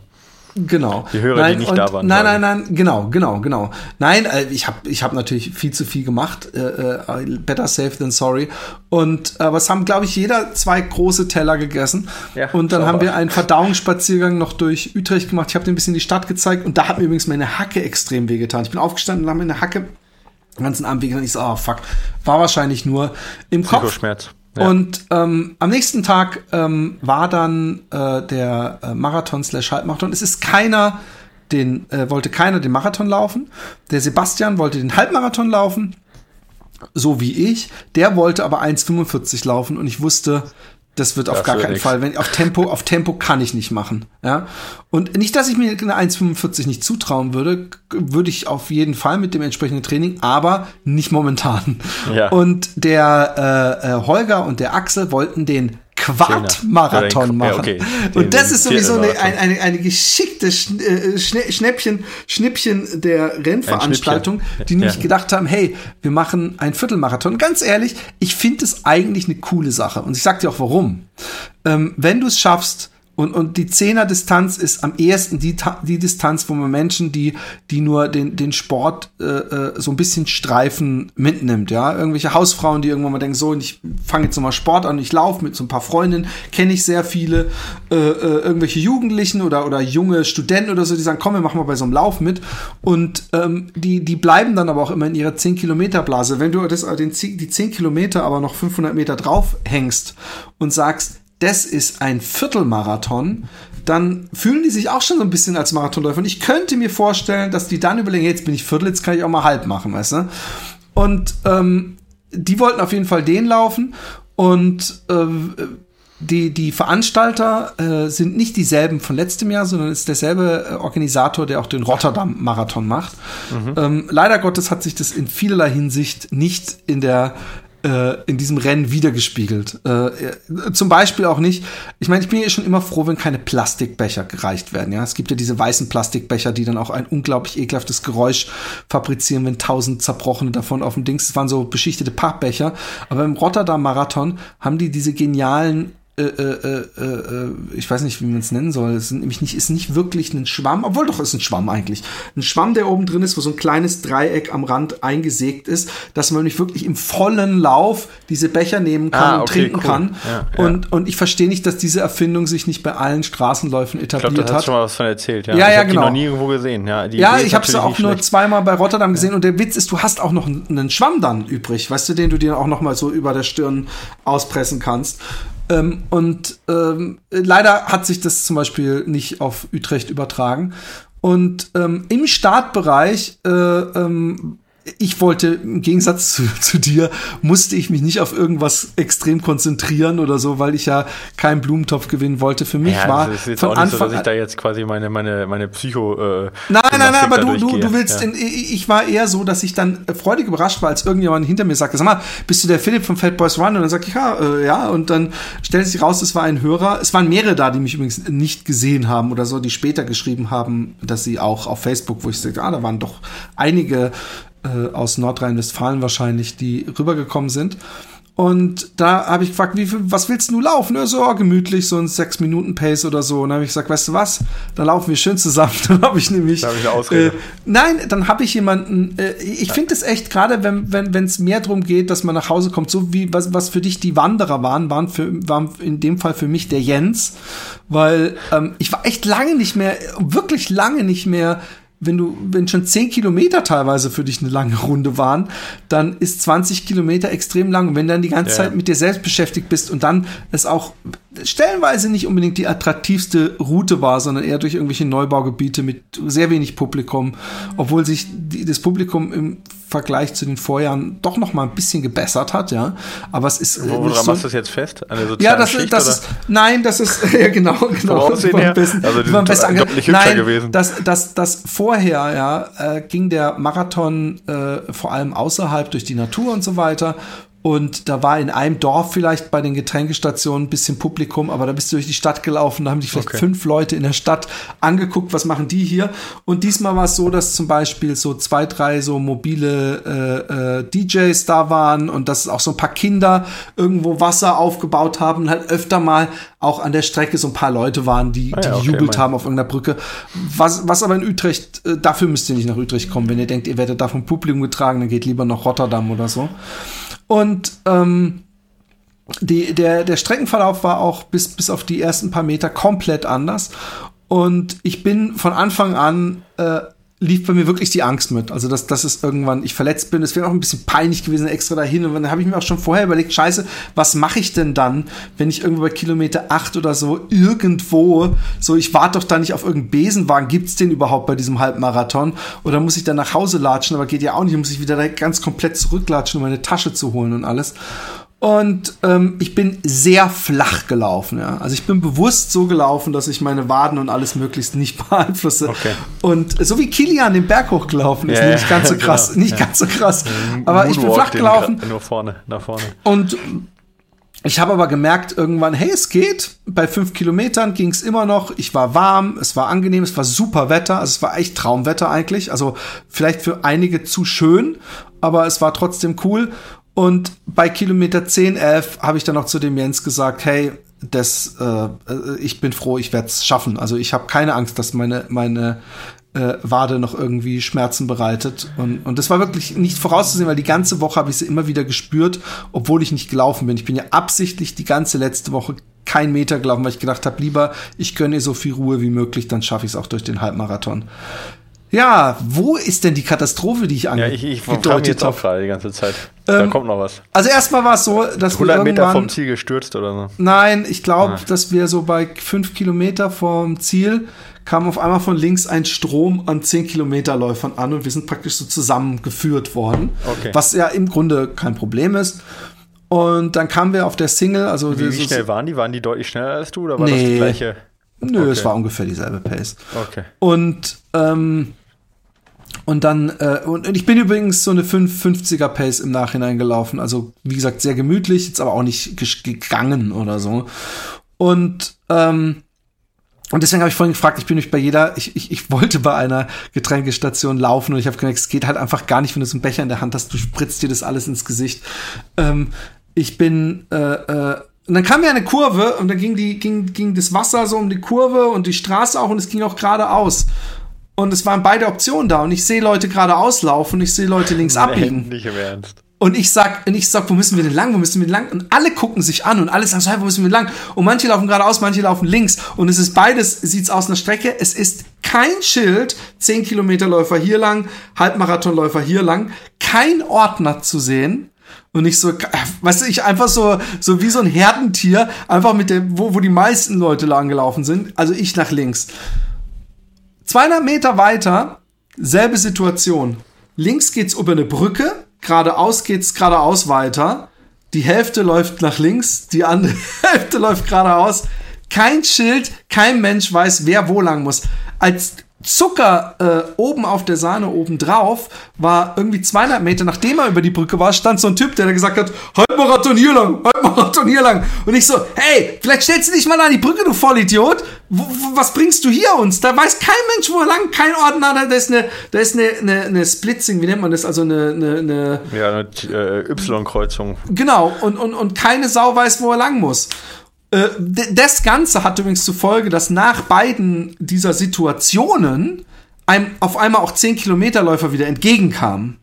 Genau. Die Hörer, nein, die nicht und, da waren. Nein, nein, nein, genau, genau, genau. Nein, äh, ich habe ich hab natürlich viel zu viel gemacht. Äh, äh, better safe than sorry. Und aber es haben, glaube ich, jeder zwei große Teller gegessen. Ja, und dann haben wir einen Verdauungsspaziergang noch durch Utrecht gemacht. Ich habe dir ein bisschen die Stadt gezeigt und da hat mir übrigens meine Hacke extrem wehgetan. Ich bin aufgestanden und habe meine Hacke ganzen Abend wehgetan. Ich so, oh fuck, war wahrscheinlich nur im Kopf. Schmerz. Ja. Und ähm, am nächsten Tag ähm, war dann äh, der äh, Marathon slash Halbmarathon. Es ist keiner, den äh, wollte keiner den Marathon laufen. Der Sebastian wollte den Halbmarathon laufen, so wie ich. Der wollte aber 1,45 laufen und ich wusste, das wird auf das gar keinen nix. Fall. Wenn auf Tempo, auf Tempo kann ich nicht machen. Ja. Und nicht, dass ich mir eine 1,45 nicht zutrauen würde, würde ich auf jeden Fall mit dem entsprechenden Training, aber nicht momentan. Ja. Und der äh, äh Holger und der Axel wollten den Quad-Marathon machen. Ja, okay. und das ist sowieso eine, eine, eine, geschickte äh, Schnäppchen, Schnippchen der Rennveranstaltung, die nämlich ja. gedacht haben, hey, wir machen ein Viertelmarathon. Ganz ehrlich, ich finde es eigentlich eine coole Sache. Und ich sag dir auch warum. Ähm, wenn du es schaffst, und, und die Zehner-Distanz ist am ehesten die, die Distanz, wo man Menschen, die, die nur den, den Sport äh, äh, so ein bisschen streifen, mitnimmt. Ja, Irgendwelche Hausfrauen, die irgendwann mal denken, so, ich fange jetzt nochmal Sport an, ich laufe mit so ein paar Freundinnen, kenne ich sehr viele, äh, äh, irgendwelche Jugendlichen oder, oder junge Studenten oder so, die sagen, komm, wir machen mal bei so einem Lauf mit. Und ähm, die, die bleiben dann aber auch immer in ihrer 10-Kilometer-Blase. Wenn du das, äh, den, die 10 Kilometer aber noch 500 Meter drauf hängst und sagst, das ist ein Viertelmarathon, dann fühlen die sich auch schon so ein bisschen als Marathonläufer. Und ich könnte mir vorstellen, dass die dann überlegen, jetzt bin ich Viertel, jetzt kann ich auch mal halb machen, weißt du? Und ähm, die wollten auf jeden Fall den laufen. Und äh, die, die Veranstalter äh, sind nicht dieselben von letztem Jahr, sondern ist derselbe äh, Organisator, der auch den Rotterdam-Marathon macht. Mhm. Ähm, leider Gottes hat sich das in vielerlei Hinsicht nicht in der äh, in diesem Rennen wiedergespiegelt. Äh, zum Beispiel auch nicht, ich meine, ich bin ja schon immer froh, wenn keine Plastikbecher gereicht werden. Ja, es gibt ja diese weißen Plastikbecher, die dann auch ein unglaublich ekelhaftes Geräusch fabrizieren, wenn tausend zerbrochene davon auf dem Dings. Das waren so beschichtete Pappbecher. Aber im Rotterdam Marathon haben die diese genialen äh, äh, äh, ich weiß nicht, wie man es nennen soll. Es ist nämlich nicht, ist nicht wirklich ein Schwamm, obwohl doch ist ein Schwamm eigentlich. Ein Schwamm, der oben drin ist, wo so ein kleines Dreieck am Rand eingesägt ist, dass man nicht wirklich im vollen Lauf diese Becher nehmen kann ah, okay, und trinken cool. kann. Ja, ja. Und, und ich verstehe nicht, dass diese Erfindung sich nicht bei allen Straßenläufen etabliert ich glaub, da hat. schon mal was von erzählt, ja. Ja, ich ja, genau. Die noch nie irgendwo gesehen. Ja, ja ich habe sie auch nur schlecht. zweimal bei Rotterdam gesehen ja. und der Witz ist, du hast auch noch einen Schwamm dann übrig, weißt du, den du dir auch noch mal so über der Stirn auspressen kannst. Ähm, und ähm, leider hat sich das zum Beispiel nicht auf Utrecht übertragen. Und ähm, im Startbereich äh, ähm, ich wollte, im Gegensatz zu, zu, dir, musste ich mich nicht auf irgendwas extrem konzentrieren oder so, weil ich ja keinen Blumentopf gewinnen wollte. Für mich ja, war es ist jetzt von auch nicht Anfang so, dass ich da jetzt quasi meine, meine, meine Psycho. Äh, nein, nein, nein, aber du, du, du willst, ja. in, ich war eher so, dass ich dann freudig überrascht war, als irgendjemand hinter mir sagte, sag mal, bist du der Philipp von Fat Boys Run? Und dann sag ich, ja, äh, ja, und dann stellt sich raus, es war ein Hörer. Es waren mehrere da, die mich übrigens nicht gesehen haben oder so, die später geschrieben haben, dass sie auch auf Facebook, wo ich sagte, ah, da waren doch einige äh, aus Nordrhein-Westfalen wahrscheinlich, die rübergekommen sind. Und da habe ich gefragt, wie viel, was willst du laufen? Ja, so oh, gemütlich, so ein 6-Minuten-Pace oder so. Und dann habe ich gesagt, weißt du was, dann laufen wir schön zusammen. Dann habe ich nämlich. Da hab ich eine Ausrede. Äh, nein, dann habe ich jemanden, äh, ich finde es echt, gerade wenn wenn wenn, es mehr darum geht, dass man nach Hause kommt, so wie was, was für dich die Wanderer waren, waren, für, waren in dem Fall für mich der Jens. Weil ähm, ich war echt lange nicht mehr, wirklich lange nicht mehr wenn du, wenn schon 10 Kilometer teilweise für dich eine lange Runde waren, dann ist 20 Kilometer extrem lang. Und wenn du dann die ganze ja. Zeit mit dir selbst beschäftigt bist und dann es auch stellenweise nicht unbedingt die attraktivste Route war, sondern eher durch irgendwelche Neubaugebiete mit sehr wenig Publikum, obwohl sich die, das Publikum im Vergleich zu den Vorjahren doch noch mal ein bisschen gebessert hat, ja. Aber es ist. Woran so, machst du das jetzt fest? ja, das, Schicht, das ist. Nein, das ist. ja, genau, genau. Das war besten, also die sind besser nicht nein, gewesen. Das, das, das vorher, ja, äh, ging der Marathon äh, vor allem außerhalb durch die Natur und so weiter. Und da war in einem Dorf vielleicht bei den Getränkestationen ein bisschen Publikum, aber da bist du durch die Stadt gelaufen, da haben dich vielleicht okay. fünf Leute in der Stadt angeguckt, was machen die hier? Und diesmal war es so, dass zum Beispiel so zwei, drei so mobile äh, äh, DJs da waren und dass auch so ein paar Kinder irgendwo Wasser aufgebaut haben und halt öfter mal auch an der Strecke so ein paar Leute waren, die, ah ja, die okay, jubelt haben auf irgendeiner Brücke. Was, was aber in Utrecht, äh, dafür müsst ihr nicht nach Utrecht kommen. Wenn ihr denkt, ihr werdet da vom Publikum getragen, dann geht lieber nach Rotterdam oder so. Und ähm, die, der, der Streckenverlauf war auch bis, bis auf die ersten paar Meter komplett anders. Und ich bin von Anfang an äh, lief bei mir wirklich die Angst mit. Also, dass, dass es irgendwann ich verletzt bin. Es wäre auch ein bisschen peinlich gewesen, extra dahin. Und dann habe ich mir auch schon vorher überlegt, scheiße, was mache ich denn dann, wenn ich irgendwo bei Kilometer 8 oder so irgendwo, so ich warte doch da nicht auf irgendeinen Besenwagen, gibt es den überhaupt bei diesem Halbmarathon? Oder muss ich dann nach Hause latschen? Aber geht ja auch nicht, muss ich wieder ganz komplett zurücklatschen, um meine Tasche zu holen und alles. Und ähm, ich bin sehr flach gelaufen. Ja. Also ich bin bewusst so gelaufen, dass ich meine Waden und alles möglichst nicht beeinflusse. Okay. Und so wie Kilian den Berg hochgelaufen ist, yeah, nicht ganz so krass, genau. nicht ja. ganz so krass. Aber ich bin flach gelaufen. Nur vorne, nach vorne. Und ich habe aber gemerkt irgendwann, hey, es geht. Bei fünf Kilometern ging es immer noch. Ich war warm, es war angenehm, es war super Wetter. Also es war echt Traumwetter eigentlich. Also vielleicht für einige zu schön, aber es war trotzdem cool. Und bei Kilometer 10, 11 habe ich dann noch zu dem Jens gesagt, hey, das, äh, ich bin froh, ich werde es schaffen. Also ich habe keine Angst, dass meine, meine äh, Wade noch irgendwie Schmerzen bereitet. Und, und das war wirklich nicht vorauszusehen, weil die ganze Woche habe ich sie immer wieder gespürt, obwohl ich nicht gelaufen bin. Ich bin ja absichtlich die ganze letzte Woche kein Meter gelaufen, weil ich gedacht habe, lieber, ich gönne so viel Ruhe wie möglich, dann schaffe ich es auch durch den Halbmarathon. Ja, wo ist denn die Katastrophe, die ich angedeutet habe? Ja, ich, ich gedeutet jetzt auch gerade die ganze Zeit. Ähm, da kommt noch was. Also erstmal war es so, dass 100 wir Meter vom Ziel gestürzt oder so. Nein, ich glaube, ah. dass wir so bei fünf Kilometer vom Ziel kam auf einmal von links ein Strom an 10 Kilometer Läufern an und wir sind praktisch so zusammengeführt worden. Okay. Was ja im Grunde kein Problem ist. Und dann kamen wir auf der Single, also wie, wie schnell waren die? Waren die deutlich schneller als du oder war nee, das die gleiche? Nö, okay. es war ungefähr dieselbe Pace. Okay. Und ähm, und dann, äh, und, ich bin übrigens so eine 550er Pace im Nachhinein gelaufen. Also, wie gesagt, sehr gemütlich, jetzt aber auch nicht gegangen oder so. Und, ähm, und deswegen habe ich vorhin gefragt, ich bin nicht bei jeder, ich, ich, ich wollte bei einer Getränkestation laufen und ich habe gemerkt, es geht halt einfach gar nicht, wenn du so einen Becher in der Hand hast, du spritzt dir das alles ins Gesicht. Ähm, ich bin, äh, äh, und dann kam ja eine Kurve und dann ging die, ging, ging das Wasser so um die Kurve und die Straße auch und es ging auch geradeaus. Und es waren beide Optionen da. Und ich sehe Leute geradeaus laufen, ich sehe Leute links abbiegen. Nicht im Ernst. Und ich sag, und ich sag, wo müssen wir denn lang? Wo müssen wir denn lang? Und alle gucken sich an und alle sagen so, hey, wo müssen wir denn lang? Und manche laufen geradeaus, manche laufen links. Und es ist beides, sieht's aus einer Strecke. Es ist kein Schild, 10 Kilometerläufer hier lang, Halbmarathonläufer hier lang, kein Ordner zu sehen. Und ich so, weißt du, ich einfach so, so wie so ein Herdentier, einfach mit dem, wo, wo die meisten Leute lang gelaufen sind. Also ich nach links. 200 Meter weiter, selbe Situation. Links geht's über eine Brücke, geradeaus geht's geradeaus weiter. Die Hälfte läuft nach links, die andere Hälfte läuft geradeaus. Kein Schild, kein Mensch weiß, wer wo lang muss. Als Zucker äh, oben auf der Sahne oben drauf war irgendwie 200 Meter, nachdem er über die Brücke war, stand so ein Typ, der da gesagt hat, Halbmarathon hier lang, Halbmarathon hier lang. Und ich so, hey, vielleicht stellst du dich mal an die Brücke, du Vollidiot. W was bringst du hier uns? Da weiß kein Mensch, wo er lang, kein Ordner, da ist eine, da ist eine, eine, eine Splitzing, wie nennt man das? Also eine, eine, eine Ja, eine äh, Y-Kreuzung. Genau, und, und, und keine Sau weiß, wo er lang muss. Äh, das Ganze hat übrigens zur Folge, dass nach beiden dieser Situationen einem auf einmal auch 10 Kilometerläufer wieder entgegenkamen.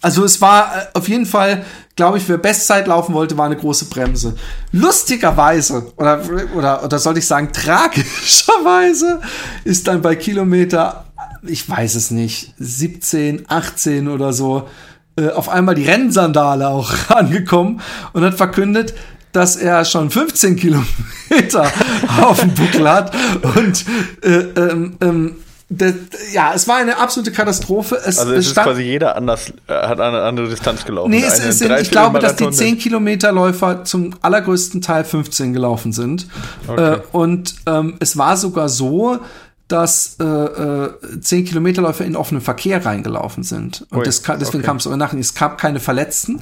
Also es war äh, auf jeden Fall, glaube ich, wer Bestzeit laufen wollte, war eine große Bremse. Lustigerweise, oder, oder, oder sollte ich sagen, tragischerweise, ist dann bei Kilometer, ich weiß es nicht, 17, 18 oder so, äh, auf einmal die Rennsandale auch angekommen und hat verkündet, dass er schon 15 Kilometer auf dem Buckel hat und äh, ähm, ähm, das, ja, es war eine absolute Katastrophe. Es, also es, es ist quasi jeder anders, äh, hat eine andere Distanz gelaufen. Nee, es, es sind, ich glaube, dass die 10 Kilometerläufer zum allergrößten Teil 15 gelaufen sind. Okay. Äh, und ähm, es war sogar so, dass äh, äh, 10 Kilometerläufer in offenen Verkehr reingelaufen sind. Und das, deswegen okay. kam es so nach. Es gab keine Verletzten,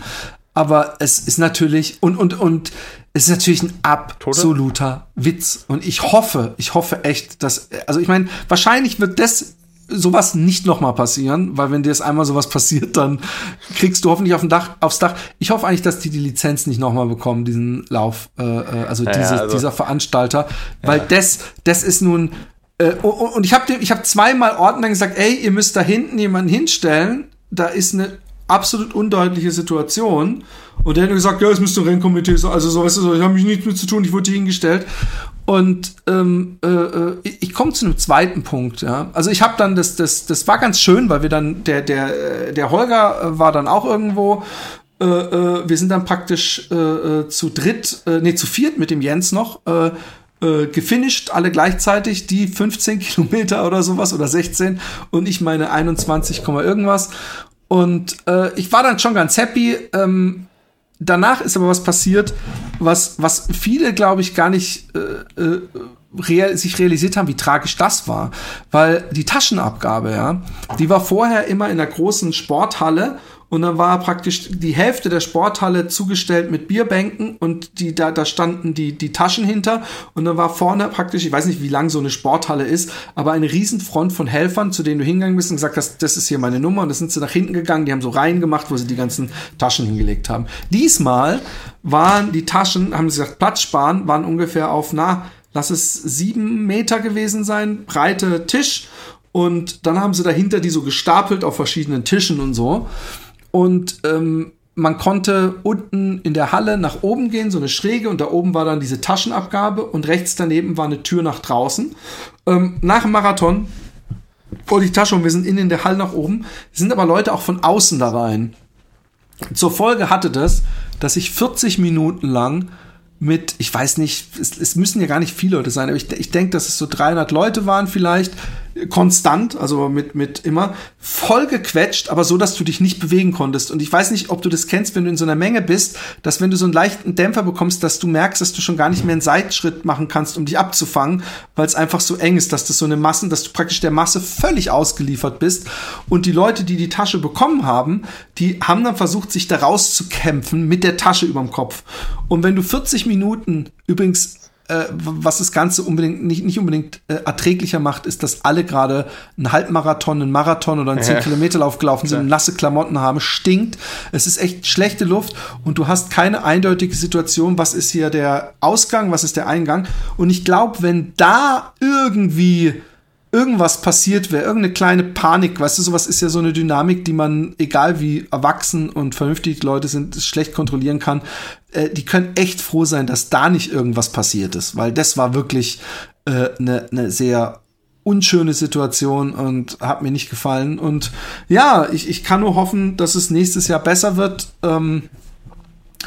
aber es ist natürlich und und und es ist natürlich ein absoluter Witz und ich hoffe, ich hoffe echt, dass also ich meine, wahrscheinlich wird das sowas nicht nochmal passieren, weil wenn dir es einmal sowas passiert, dann kriegst du hoffentlich auf dem Dach, aufs Dach. Ich hoffe eigentlich, dass die die Lizenz nicht nochmal bekommen, diesen Lauf, äh, äh also, ja, diese, also dieser Veranstalter, weil ja. das, das ist nun äh, und ich habe ich hab zweimal Ordnern gesagt, ey, ihr müsst da hinten jemanden hinstellen, da ist eine absolut undeutliche Situation. Und der hat gesagt, ja, es müsste ein Rennkomitee sein. Also so, weißt du, so, ich habe mich nichts mit zu tun, ich wurde hier hingestellt. Und ähm, äh, äh ich komme zu einem zweiten Punkt. Ja, also ich habe dann das, das, das war ganz schön, weil wir dann der der äh, der Holger äh, war dann auch irgendwo. Äh, äh, wir sind dann praktisch äh, zu dritt, äh, nee zu viert mit dem Jens noch. Äh, äh, gefinisht, alle gleichzeitig, die 15 Kilometer oder sowas oder 16 und ich meine 21, irgendwas. Und äh, ich war dann schon ganz happy. Ähm, danach ist aber was passiert, was, was viele, glaube ich, gar nicht äh, äh, real, sich realisiert haben, wie tragisch das war. Weil die Taschenabgabe, ja, die war vorher immer in der großen Sporthalle und dann war praktisch die Hälfte der Sporthalle zugestellt mit Bierbänken und die, da, da standen die, die Taschen hinter und dann war vorne praktisch, ich weiß nicht, wie lang so eine Sporthalle ist, aber eine Riesenfront von Helfern, zu denen du hingegangen bist und gesagt hast, das ist hier meine Nummer und das sind sie nach hinten gegangen, die haben so Reihen gemacht, wo sie die ganzen Taschen hingelegt haben. Diesmal waren die Taschen, haben sie gesagt, Platz sparen, waren ungefähr auf, na, lass es sieben Meter gewesen sein, breite Tisch und dann haben sie dahinter die so gestapelt auf verschiedenen Tischen und so. Und ähm, man konnte unten in der Halle nach oben gehen, so eine Schräge, und da oben war dann diese Taschenabgabe und rechts daneben war eine Tür nach draußen. Ähm, nach dem Marathon wollte ich Tasche und wir sind innen in der Halle nach oben, sind aber Leute auch von außen da rein. Zur Folge hatte das, dass ich 40 Minuten lang mit, ich weiß nicht, es, es müssen ja gar nicht viele Leute sein, aber ich, ich denke, dass es so 300 Leute waren vielleicht, konstant, also mit, mit immer voll gequetscht, aber so, dass du dich nicht bewegen konntest. Und ich weiß nicht, ob du das kennst, wenn du in so einer Menge bist, dass wenn du so einen leichten Dämpfer bekommst, dass du merkst, dass du schon gar nicht mehr einen Seitschritt machen kannst, um dich abzufangen, weil es einfach so eng ist, dass das so eine Massen, dass du praktisch der Masse völlig ausgeliefert bist. Und die Leute, die die Tasche bekommen haben, die haben dann versucht, sich da rauszukämpfen mit der Tasche überm Kopf. Und wenn du 40 Minuten übrigens äh, was das Ganze unbedingt nicht, nicht unbedingt äh, erträglicher macht, ist, dass alle gerade einen Halbmarathon, einen Marathon oder einen 10 Kilometer Lauf gelaufen sind, nasse Klamotten haben, stinkt. Es ist echt schlechte Luft und du hast keine eindeutige Situation, was ist hier der Ausgang, was ist der Eingang. Und ich glaube, wenn da irgendwie irgendwas passiert wäre, irgendeine kleine Panik, weißt du, sowas ist ja so eine Dynamik, die man, egal wie erwachsen und vernünftig Leute sind, schlecht kontrollieren kann. Äh, die können echt froh sein, dass da nicht irgendwas passiert ist, weil das war wirklich eine äh, ne, ne sehr unschöne Situation und hat mir nicht gefallen. Und ja, ich, ich kann nur hoffen, dass es nächstes Jahr besser wird. Ähm,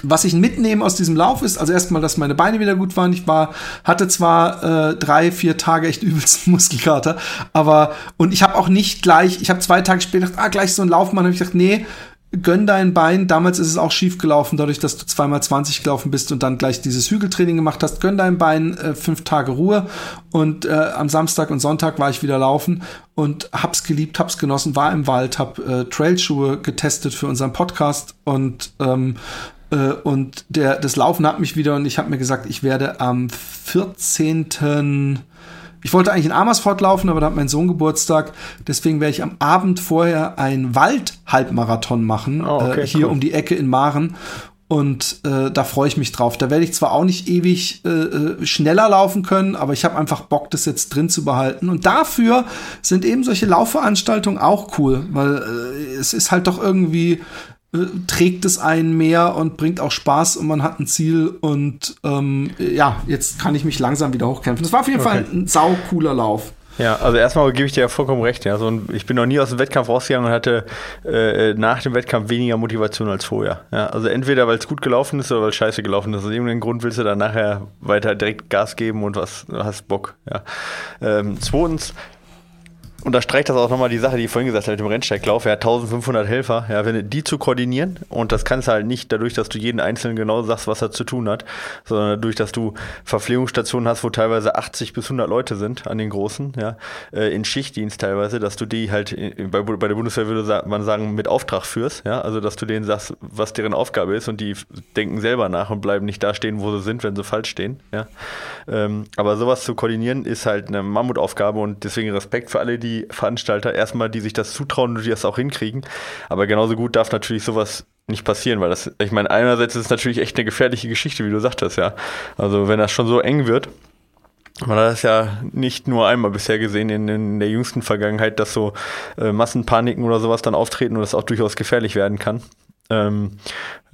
was ich mitnehme aus diesem Lauf ist, also erstmal, dass meine Beine wieder gut waren. Ich war, hatte zwar äh, drei, vier Tage echt übelsten Muskelkater, aber und ich habe auch nicht gleich, ich habe zwei Tage später gedacht, ah, gleich so ein Laufmann, habe ich gedacht, nee, gönn dein Bein. Damals ist es auch schief gelaufen, dadurch, dass du zweimal 20 gelaufen bist und dann gleich dieses Hügeltraining gemacht hast. Gönn dein Bein, äh, fünf Tage Ruhe. Und äh, am Samstag und Sonntag war ich wieder laufen und hab's geliebt, hab's genossen, war im Wald, hab äh, Trailschuhe getestet für unseren Podcast und ähm, äh, und der, das Laufen hat mich wieder und ich habe mir gesagt, ich werde am 14. Ich wollte eigentlich in Amersfoort laufen, aber da hat mein Sohn Geburtstag. Deswegen werde ich am Abend vorher ein Wald-Halbmarathon machen, oh, okay, äh, hier cool. um die Ecke in Maren. Und äh, da freue ich mich drauf. Da werde ich zwar auch nicht ewig äh, äh schneller laufen können, aber ich habe einfach Bock, das jetzt drin zu behalten. Und dafür sind eben solche Laufveranstaltungen auch cool, weil äh, es ist halt doch irgendwie äh, trägt es einen mehr und bringt auch Spaß und man hat ein Ziel und ähm, ja, jetzt kann ich mich langsam wieder hochkämpfen. Das war auf jeden okay. Fall ein sau cooler Lauf. Ja, also erstmal gebe ich dir ja vollkommen recht. Ja. Also ich bin noch nie aus dem Wettkampf rausgegangen und hatte äh, nach dem Wettkampf weniger Motivation als vorher. Ja, also entweder weil es gut gelaufen ist oder weil es scheiße gelaufen ist. Aus irgendeinem Grund willst du dann nachher weiter direkt Gas geben und was hast Bock. Ja. Ähm, zweitens, unterstreicht das auch nochmal die Sache, die ich vorhin gesagt habe mit dem Rennsteiglauf. Ja, 1500 Helfer, ja, wenn die zu koordinieren und das kannst du halt nicht dadurch, dass du jeden Einzelnen genau sagst, was er zu tun hat, sondern dadurch, dass du Verpflegungsstationen hast, wo teilweise 80 bis 100 Leute sind an den großen, ja, äh, in Schichtdienst teilweise, dass du die halt bei, bei der Bundeswehr würde man sagen mit Auftrag führst, ja, also dass du denen sagst, was deren Aufgabe ist und die denken selber nach und bleiben nicht da stehen, wo sie sind, wenn sie falsch stehen, ja. Ähm, aber sowas zu koordinieren ist halt eine Mammutaufgabe und deswegen Respekt für alle, die Veranstalter, erstmal, die sich das zutrauen und die das auch hinkriegen. Aber genauso gut darf natürlich sowas nicht passieren, weil das, ich meine, einerseits ist es natürlich echt eine gefährliche Geschichte, wie du sagtest, ja. Also wenn das schon so eng wird, man hat das ja nicht nur einmal bisher gesehen in, in der jüngsten Vergangenheit, dass so äh, Massenpaniken oder sowas dann auftreten und das auch durchaus gefährlich werden kann. Ähm,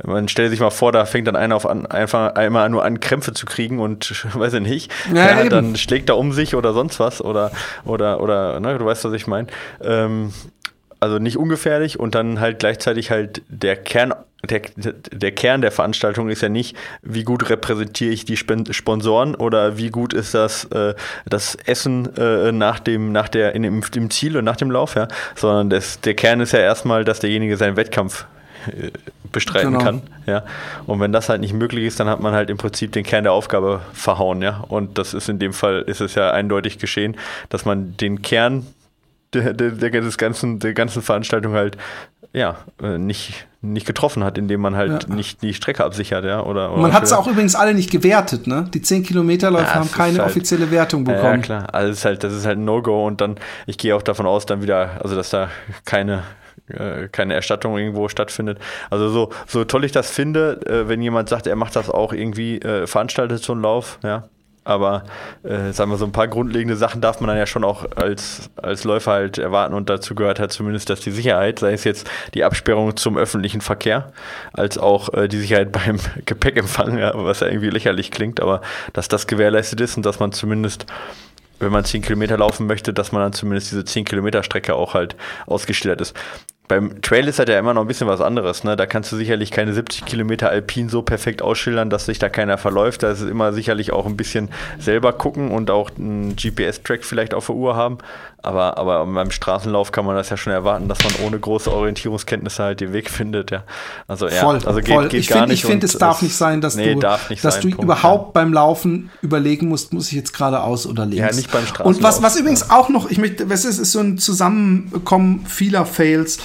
man stellt sich mal vor, da fängt dann einer auf an, einfach einmal nur an, Krämpfe zu kriegen und weiß ich nicht. Ja, ja, dann schlägt er um sich oder sonst was oder oder oder ne, du weißt, was ich meine. Ähm, also nicht ungefährlich und dann halt gleichzeitig halt der Kern der, der Kern der Veranstaltung ist ja nicht, wie gut repräsentiere ich die Sponsoren oder wie gut ist das, äh, das Essen äh, nach dem, nach der, in dem, im Ziel und nach dem Lauf, ja, sondern das, der Kern ist ja erstmal, dass derjenige seinen Wettkampf bestreiten genau. kann. Ja. Und wenn das halt nicht möglich ist, dann hat man halt im Prinzip den Kern der Aufgabe verhauen, ja. Und das ist in dem Fall ist es ja eindeutig geschehen, dass man den Kern der, der, der, des ganzen, der ganzen Veranstaltung halt ja, äh, nicht, nicht getroffen hat, indem man halt ja. nicht die Strecke absichert, ja. Oder, oder man hat es auch übrigens alle nicht gewertet, ne? Die 10 Kilometerläufe ja, haben keine halt, offizielle Wertung bekommen. Ja, klar. Also das ist halt, das ist halt ein No-Go und dann, ich gehe auch davon aus, dann wieder, also dass da keine äh, keine Erstattung irgendwo stattfindet. Also so, so toll ich das finde, äh, wenn jemand sagt, er macht das auch irgendwie, äh, veranstaltet so einen Lauf, ja. Aber äh, sagen wir so ein paar grundlegende Sachen darf man dann ja schon auch als, als Läufer halt erwarten und dazu gehört halt zumindest, dass die Sicherheit, sei es jetzt die Absperrung zum öffentlichen Verkehr, als auch äh, die Sicherheit beim Gepäckempfang, ja, was ja irgendwie lächerlich klingt, aber dass das gewährleistet ist und dass man zumindest wenn man 10 Kilometer laufen möchte, dass man dann zumindest diese 10 Kilometer Strecke auch halt ausgestellt ist. Beim Trail ist halt ja immer noch ein bisschen was anderes. Ne? Da kannst du sicherlich keine 70 Kilometer Alpin so perfekt ausschildern, dass sich da keiner verläuft. Da ist es immer sicherlich auch ein bisschen selber gucken und auch einen GPS-Track vielleicht auf der Uhr haben. Aber, aber beim Straßenlauf kann man das ja schon erwarten, dass man ohne große Orientierungskenntnisse halt den Weg findet. Ja. Also, ja, voll, also geht, voll. geht ich gar find, nicht. Ich finde, es darf nicht sein, dass nee, du, dass sein, du Punkt, überhaupt ja. beim Laufen überlegen musst, muss ich jetzt geradeaus oder links. Ja, nicht beim Straßenlauf. Und was, was übrigens auch noch, ich möchte, was ist, ist so ein Zusammenkommen vieler Fails.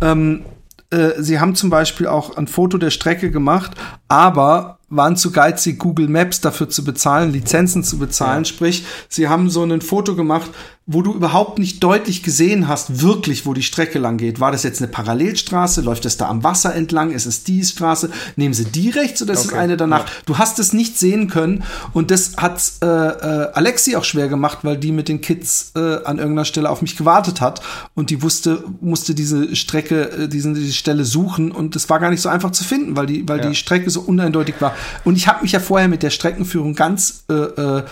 Ähm, äh, sie haben zum Beispiel auch ein Foto der Strecke gemacht, aber waren zu geizig, Google Maps dafür zu bezahlen, Lizenzen zu bezahlen. Sprich, sie haben so ein Foto gemacht, wo du überhaupt nicht deutlich gesehen hast, wirklich, wo die Strecke lang geht. War das jetzt eine Parallelstraße? Läuft es da am Wasser entlang? Ist es die Straße? Nehmen sie die rechts oder ist okay. es eine danach? Ja. Du hast es nicht sehen können und das hat äh, äh, Alexi auch schwer gemacht, weil die mit den Kids äh, an irgendeiner Stelle auf mich gewartet hat und die wusste, musste diese Strecke, äh, diesen, diese Stelle suchen und es war gar nicht so einfach zu finden, weil die, weil ja. die Strecke so uneindeutig war. Und ich habe mich ja vorher mit der Streckenführung ganz äh, äh,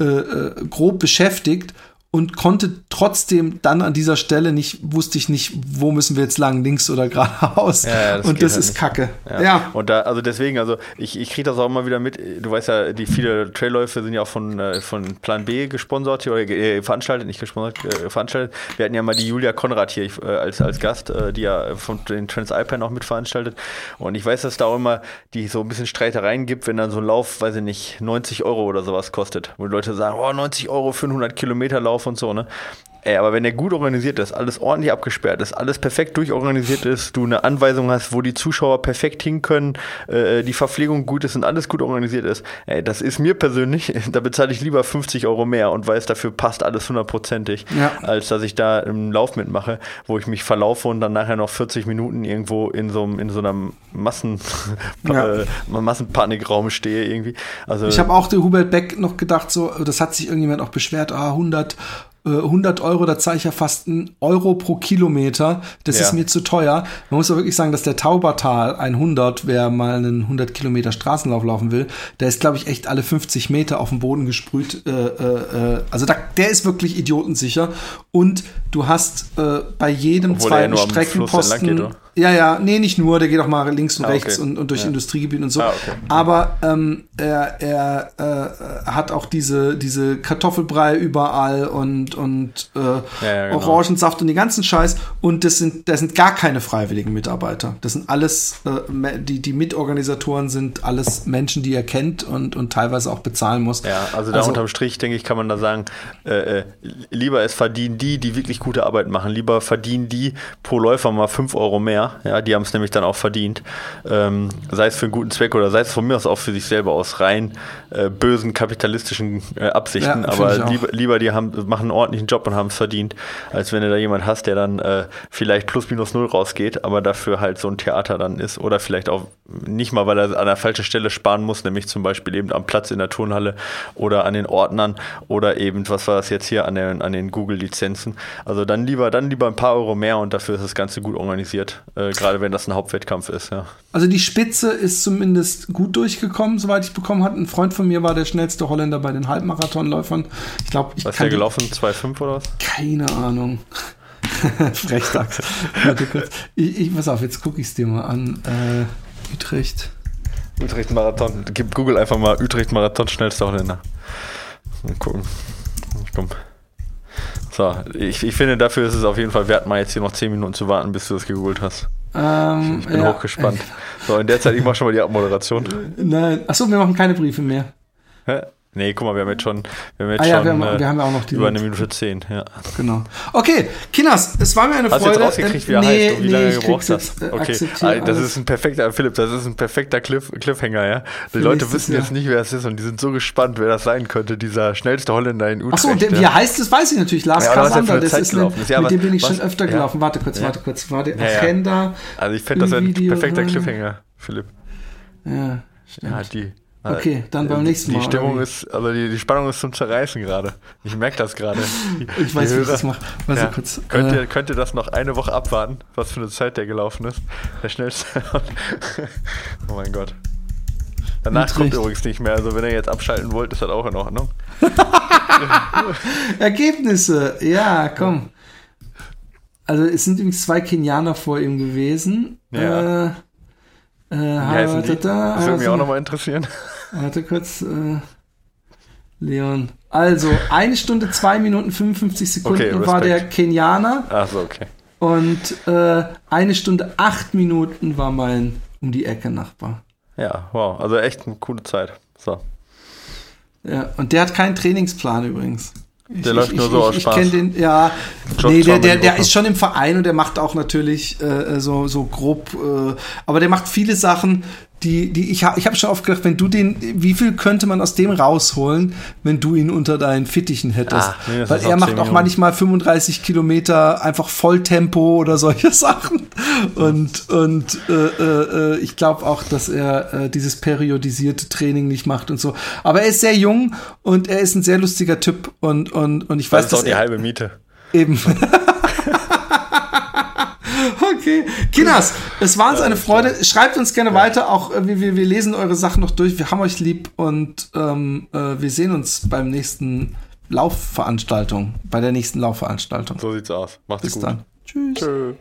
äh, äh grob beschäftigt und konnte trotzdem dann an dieser Stelle nicht, wusste ich nicht, wo müssen wir jetzt lang, links oder geradeaus. Ja, das und das halt ist nicht. Kacke. Ja. ja. Und da, also deswegen, also ich, ich kriege das auch immer wieder mit. Du weißt ja, die viele Trailläufe sind ja auch von, äh, von Plan B gesponsert oder äh, veranstaltet, nicht gesponsert, äh, veranstaltet. Wir hatten ja mal die Julia Konrad hier äh, als, als Gast, äh, die ja von den Transalpine auch mitveranstaltet. Und ich weiß, dass da auch immer die so ein bisschen Streitereien gibt, wenn dann so ein Lauf, weiß ich nicht, 90 Euro oder sowas kostet. Wo die Leute sagen, oh, 90 Euro für einen 100 Kilometer Lauf und so, ne? Ey, aber wenn der gut organisiert ist, alles ordentlich abgesperrt ist, alles perfekt durchorganisiert ist, du eine Anweisung hast, wo die Zuschauer perfekt hin können, äh, die Verpflegung gut ist und alles gut organisiert ist, ey, das ist mir persönlich, da bezahle ich lieber 50 Euro mehr und weiß, dafür passt alles hundertprozentig, ja. als dass ich da im Lauf mitmache, wo ich mich verlaufe und dann nachher noch 40 Minuten irgendwo in so, in so einer Massen, ja. äh, Massenpanikraum stehe irgendwie. Also, ich habe auch der Hubert Beck noch gedacht, so, das hat sich irgendjemand auch beschwert, ah, 100 100 äh, Euro, da zahle ich ja fast einen Euro pro Kilometer. Das ja. ist mir zu teuer. Man muss aber wirklich sagen, dass der Taubertal 100, wer mal einen 100 Kilometer Straßenlauf laufen will, der ist, glaube ich, echt alle 50 Meter auf dem Boden gesprüht. Äh, äh, äh, also da, der ist wirklich idiotensicher. Und du hast äh, bei jedem Obwohl zweiten Streckenposten Ja, ja, nee, nicht nur, der geht auch mal links und Ah, rechts okay. und, und durch Ja. Industriegebiete und so. Ah, okay. Aber ähm, er, er äh, hat auch diese, diese Kartoffelbrei überall und, und äh, ja, genau. Orangensaft und den ganzen Scheiß. Und das sind, das sind gar keine freiwilligen Mitarbeiter. Das sind alles, äh, die, die Mitorganisatoren sind alles Menschen, die er kennt und, und teilweise auch bezahlen muss. Ja, also da unterm Strich, denke ich, kann man da sagen, äh, äh, lieber es verdienen die, die wirklich gute Arbeit machen. Lieber verdienen die pro Läufer mal 5 Euro mehr. Ja, die haben es nämlich dann auch verdient. Ähm, sei es für einen guten Zweck oder sei es von mir aus auch für sich selber aus rein äh, bösen kapitalistischen äh, Absichten. Ja, Aber lieber, lieber die haben, machen einen ordentlichen Job und haben es verdient, als wenn du da jemand hast, der dann äh, vielleicht plus minus null rausgeht, aber dafür halt so ein Theater dann ist. Oder vielleicht auch nicht mal, weil er an der falschen Stelle sparen muss, nämlich zum Beispiel eben am Platz in der Turnhalle oder an den Ordnern oder eben, was war das jetzt hier, an den, an den Google-Lizenzen. Also dann lieber, dann lieber ein paar Euro mehr und dafür ist das Ganze gut organisiert, äh, gerade wenn das ein Hauptwettkampf ist, ja. Also die Spitze ist zumindest gut durchgekommen, soweit ich bekommen hatte. Ein Freund von mir war der schnellste Holländer bei den Halbmarathonläufern. Ich glaube, ich Was ist der gelaufen? 2,5 oder was? Keine Ahnung. Frechdachs. Warte kurz. Ich, ich, pass auf, jetzt gucke ich es dir mal an. Äh, Utrecht. Utrecht Marathon. Gib Google einfach mal Utrecht Marathon schnellster Holländer. Mal gucken. Komm. So, ich, ich finde, dafür ist es auf jeden Fall wert, mal jetzt hier noch 10 Minuten zu warten, bis du das gegoogelt hast. Ähm, Ich bin ja. hochgespannt. So, in der Zeit, ich mache schon mal die Abmoderation. Nein. Achso, wir machen keine Briefe mehr. Hä? Nee, guck mal, wir haben jetzt schon, wir haben jetzt Ah ja, schon wir haben, wir haben ja auch noch die. über eine Minute 10. Ja. Genau. Okay, Kinas, es war mir eine Hast du Freude. jetzt rausgekriegt, wie er Äh, heißt und wie lange ich du gebraucht hast? äh, Okay, Ah, das ist ein perfekter, Philipp, das ist ein perfekter Cliff, Cliffhanger, ja. Die Leute wissen jetzt nicht, wer es ist und die sind so gespannt, wer das sein könnte, dieser schnellste Holländer in Utrecht. Achso, der, wie er heißt, das weiß ich natürlich. Lars Ja, er eine das ist ein. Ja, mit dem bin ich was- schon öfter ja. gelaufen. Warte kurz, warte kurz. Warte, Ja, ja. Agenda. Also ich finde, das wäre ein perfekter Cliffhanger, Philipp. Ja, stimmt. Ja, die. Okay, dann beim nächsten Mal, Die Stimmung ist, also die, die Spannung ist zum Zerreißen gerade. Ich merke das gerade. Ich weiß, die wie ich Hörer- das mache. Ja. kurz. Könnt, äh, ihr, könnt ihr das noch eine Woche abwarten, was für eine Zeit der gelaufen ist? Der schnellste. oh mein Gott. Danach kommt übrigens nicht mehr. Also wenn ihr jetzt abschalten wollt, ist das auch in Ordnung. Ergebnisse, ja, komm. Also es sind übrigens zwei Kenianer vor ihm gewesen. Ja. Äh, äh, heißen die? Das würde mich auch nochmal interessieren. Warte kurz. Äh, Leon. Also, eine Stunde, zwei Minuten, 55 Sekunden Okay, war der. Kenianer Achso, okay. und äh, eine Stunde, acht Minuten war mein um die Ecke Nachbar. Ja, wow. Also echt eine coole Zeit. So. Ja, und der hat keinen Trainingsplan übrigens. Ich, Der läuft ich, nur ich, so aus Spaß. Ich kenne den, ja. Nee, der, der, der ist schon im Verein und der macht auch natürlich äh, so, so grob, äh, aber der macht viele Sachen, die, die ich habe ich hab schon oft gedacht, wenn du den, wie viel könnte man aus dem rausholen, wenn du ihn unter deinen Fittichen hättest? Ah, mindestens Weil er macht 10 auch Minuten. manchmal 35 Kilometer einfach Volltempo oder solche Sachen. Und, und äh, äh, äh, ich glaube auch, dass er äh, dieses periodisierte Training nicht macht und so. Aber er ist sehr jung und er ist ein sehr lustiger Typ und, und, und ich Das weiß, ist auch die er halbe Miete. eben. Okay. Kinas, es war uns eine Freude. Schreibt uns gerne weiter. Auch äh, wir, wir, wir lesen eure Sachen noch durch. Wir haben euch lieb und ähm, äh, wir sehen uns beim nächsten Laufveranstaltung, bei der nächsten Laufveranstaltung. So sieht's aus. Macht's Bis gut. dann. Tschüss. Tschö.